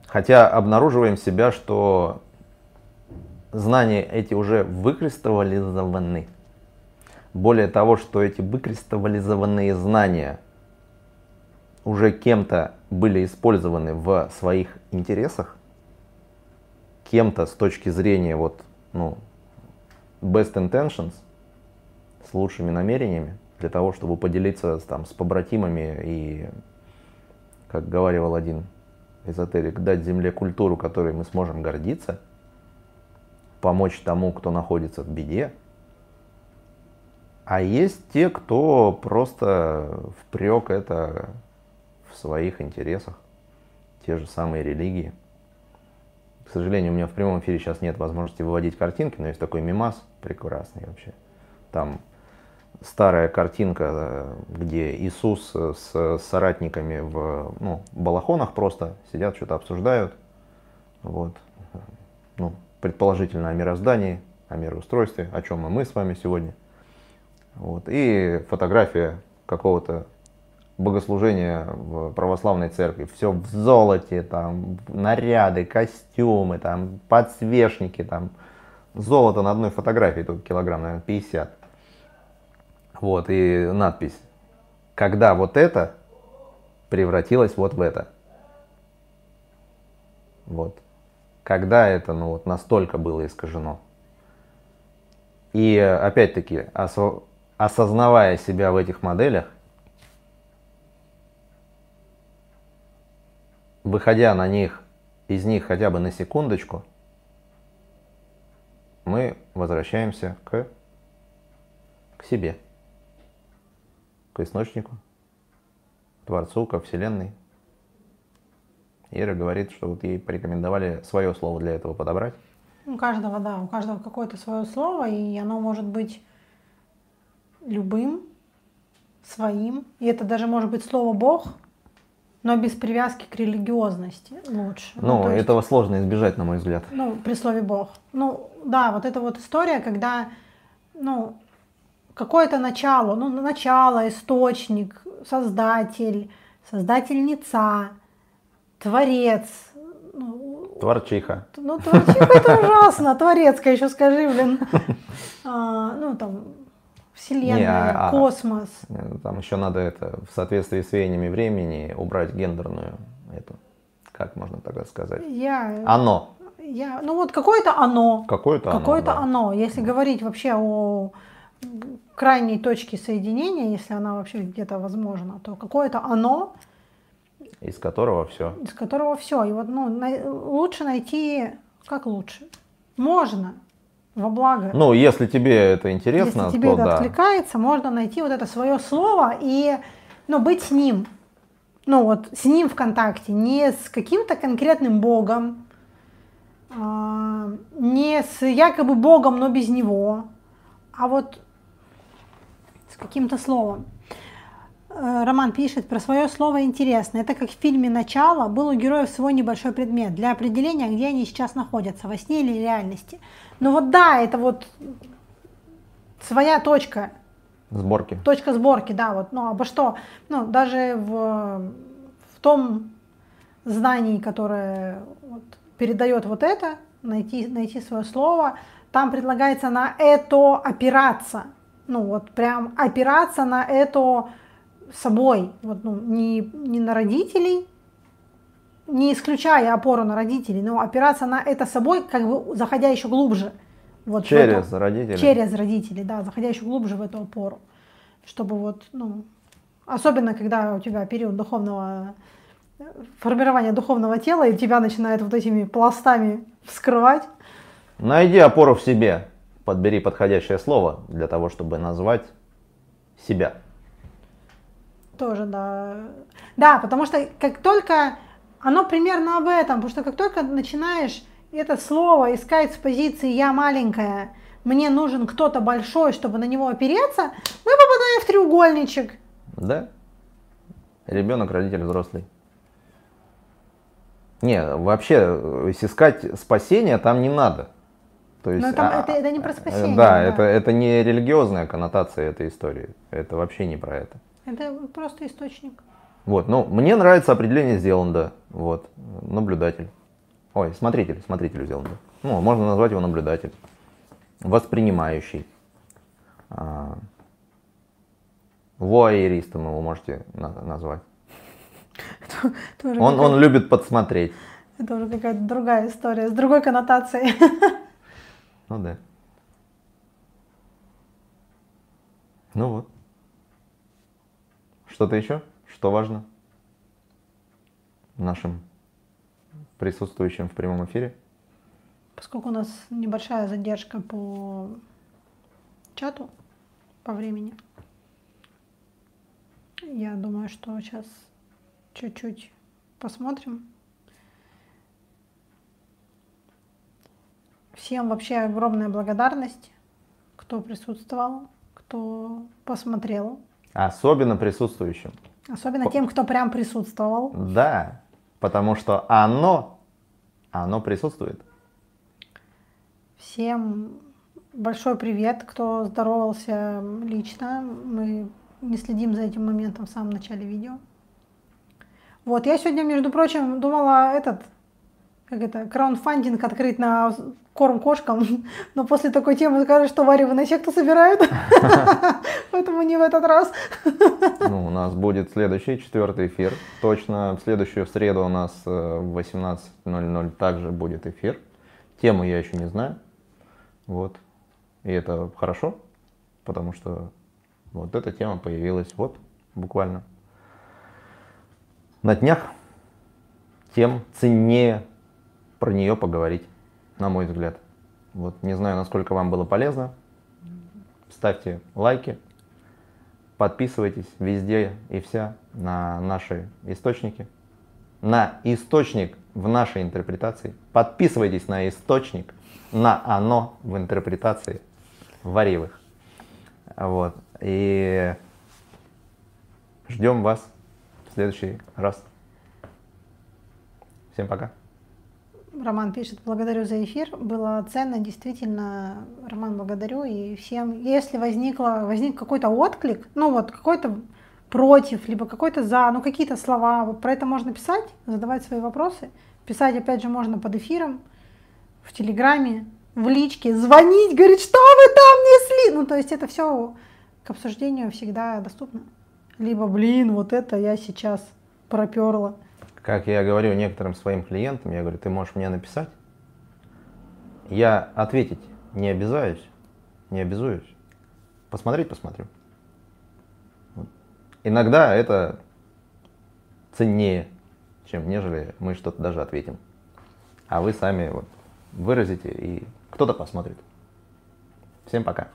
Хотя обнаруживаем себя, что знания эти уже выкристаллизованы. Более того, что эти выкристаллизованные знания уже кем-то были использованы в своих интересах, кем-то с точки зрения вот ну, best intentions, с лучшими намерениями, для того, чтобы поделиться там, с побратимами и, как говорил один эзотерик, дать Земле культуру, которой мы сможем гордиться, помочь тому, кто находится в беде. А есть те, кто просто впрек это в своих интересах, те же самые религии. К сожалению, у меня в прямом эфире сейчас нет возможности выводить картинки, но есть такой мимас прекрасный вообще. Там старая картинка, э, где Иисус с соратниками в ну, балахонах просто сидят, что-то обсуждают. Вот. Ну, предположительно о мироздании, о мироустройстве, о чем и мы с вами сегодня. Вот. И фотография какого-то богослужение в православной церкви. Все в золоте, там наряды, костюмы, там подсвечники, там золото на одной фотографии, только килограмм, наверное, 50. Вот, и надпись. Когда вот это превратилось вот в это. Вот. Когда это, ну вот, настолько было искажено. И опять-таки, осознавая себя в этих моделях, выходя на них, из них хотя бы на секундочку, мы возвращаемся к, к себе, к источнику, к Творцу, ко Вселенной. Ира говорит, что вот ей порекомендовали свое слово для этого подобрать. У каждого, да, у каждого какое-то свое слово, и оно может быть любым, своим. И это даже может быть слово Бог, но без привязки к религиозности лучше. Ну, ну этого есть, сложно избежать, на мой взгляд. Ну, при слове Бог. Ну, да, вот эта вот история, когда, ну, какое-то начало, ну, начало, источник, создатель, создательница, творец. Ну, Творчиха. Ну, творчиха это ужасно, творецкая еще скажи, блин. А, ну, там, Вселенная, Не, а- а- космос. Э, Там еще надо это в соответствии с веяниями времени убрать гендерную эту, как можно тогда сказать? Я, Оно. я, ну вот какое-то оно. Какое-то оно. Какое-то да. оно. Если говорить вообще о крайней точке соединения, если она вообще где-то возможна, то какое-то оно, Из которого все. из которого все. И вот ну, най- лучше найти, как лучше? Можно, во благо. Ну, если тебе это интересно, Если тебе то это да. откликается, можно найти вот это свое слово и ну, быть с ним. Ну вот с ним в контакте, не с каким-то конкретным богом, а, не с якобы богом, но без него, а вот с каким-то словом. Э, Роман пишет про свое слово интересно. Это как в фильме «Начало» был у героев свой небольшой предмет для определения, где они сейчас находятся, во сне или реальности. Ну вот да, это вот своя точка, Сборки. точка сборки, да, вот, ну, обо что, ну, даже в, в том знании, которое вот, передает вот это, найти, найти свое слово, там предлагается на это опираться, ну, вот прям опираться на это собой, вот, ну, не, не на родителей, не исключая опору на родителей, но опираться на это собой, как бы заходя еще глубже. Вот в эту- Через родителей. Через родителей, да, заходя еще глубже в эту опору. Чтобы вот, ну, особенно когда у тебя период духовного э, формирования духовного тела, и тебя начинает вот этими пластами вскрывать. Найди опору в себе. Подбери подходящее слово для того, чтобы назвать себя. Тоже, да. Да, потому что как только оно примерно об этом, потому что как только начинаешь это слово искать с позиции «я маленькая», «мне нужен кто-то большой, чтобы на него опереться», мы попадаем в треугольничек. Да? Ребенок, родитель, взрослый. Не, вообще, э, искать спасения там не надо. То есть, Но там а, это- это не про э, спасение, Да, да. Это, это не религиозная коннотация этой истории. Это вообще не про это. Это просто источник. Вот, ну, мне нравится определение Зеланда. Вот, наблюдатель. Ой, смотритель, смотритель Зеланда. Ну, можно назвать его наблюдатель. Воспринимающий. А, Вуайеристом его можете на- назвать. Он, он любит подсмотреть. Это уже какая-то другая история, с другой коннотацией. Ну да. Ну вот. Что-то еще? Что важно? Нашим присутствующим в прямом эфире? Поскольку у нас небольшая задержка по чату, по времени, я думаю, что сейчас чуть-чуть посмотрим. Всем вообще огромная благодарность, кто присутствовал, кто посмотрел. Особенно присутствующим. Особенно тем, кто прям присутствовал. Да, потому что оно, оно присутствует. Всем большой привет, кто здоровался лично. Мы не следим за этим моментом в самом начале видео. Вот, я сегодня, между прочим, думала этот, как это, краундфандинг открыть на корм кошкам, но после такой темы скажут, что Варя на секту собирают, поэтому не в этот раз. Ну, у нас будет следующий, четвертый эфир. Точно в следующую среду у нас э, в 18.00 также будет эфир. Тему я еще не знаю. Вот. И это хорошо, потому что вот эта тема появилась вот буквально на днях. Тем ценнее про нее поговорить, на мой взгляд. Вот не знаю, насколько вам было полезно. Ставьте лайки, подписывайтесь везде и вся на наши источники. На источник в нашей интерпретации. Подписывайтесь на источник, на оно в интерпретации варивых. Вот. И ждем вас в следующий раз. Всем пока. Роман пишет, благодарю за эфир, было ценно, действительно, Роман, благодарю, и всем, если возникло, возник какой-то отклик, ну вот какой-то против, либо какой-то за, ну какие-то слова, вот про это можно писать, задавать свои вопросы, писать, опять же, можно под эфиром, в Телеграме, в личке, звонить, говорить, что вы там несли, ну то есть это все к обсуждению всегда доступно. Либо, блин, вот это я сейчас проперла. Как я говорю некоторым своим клиентам, я говорю, ты можешь мне написать, я ответить не обязаюсь, не обязуюсь. Посмотреть посмотрю. Иногда это ценнее, чем нежели мы что-то даже ответим. А вы сами вот выразите, и кто-то посмотрит. Всем пока.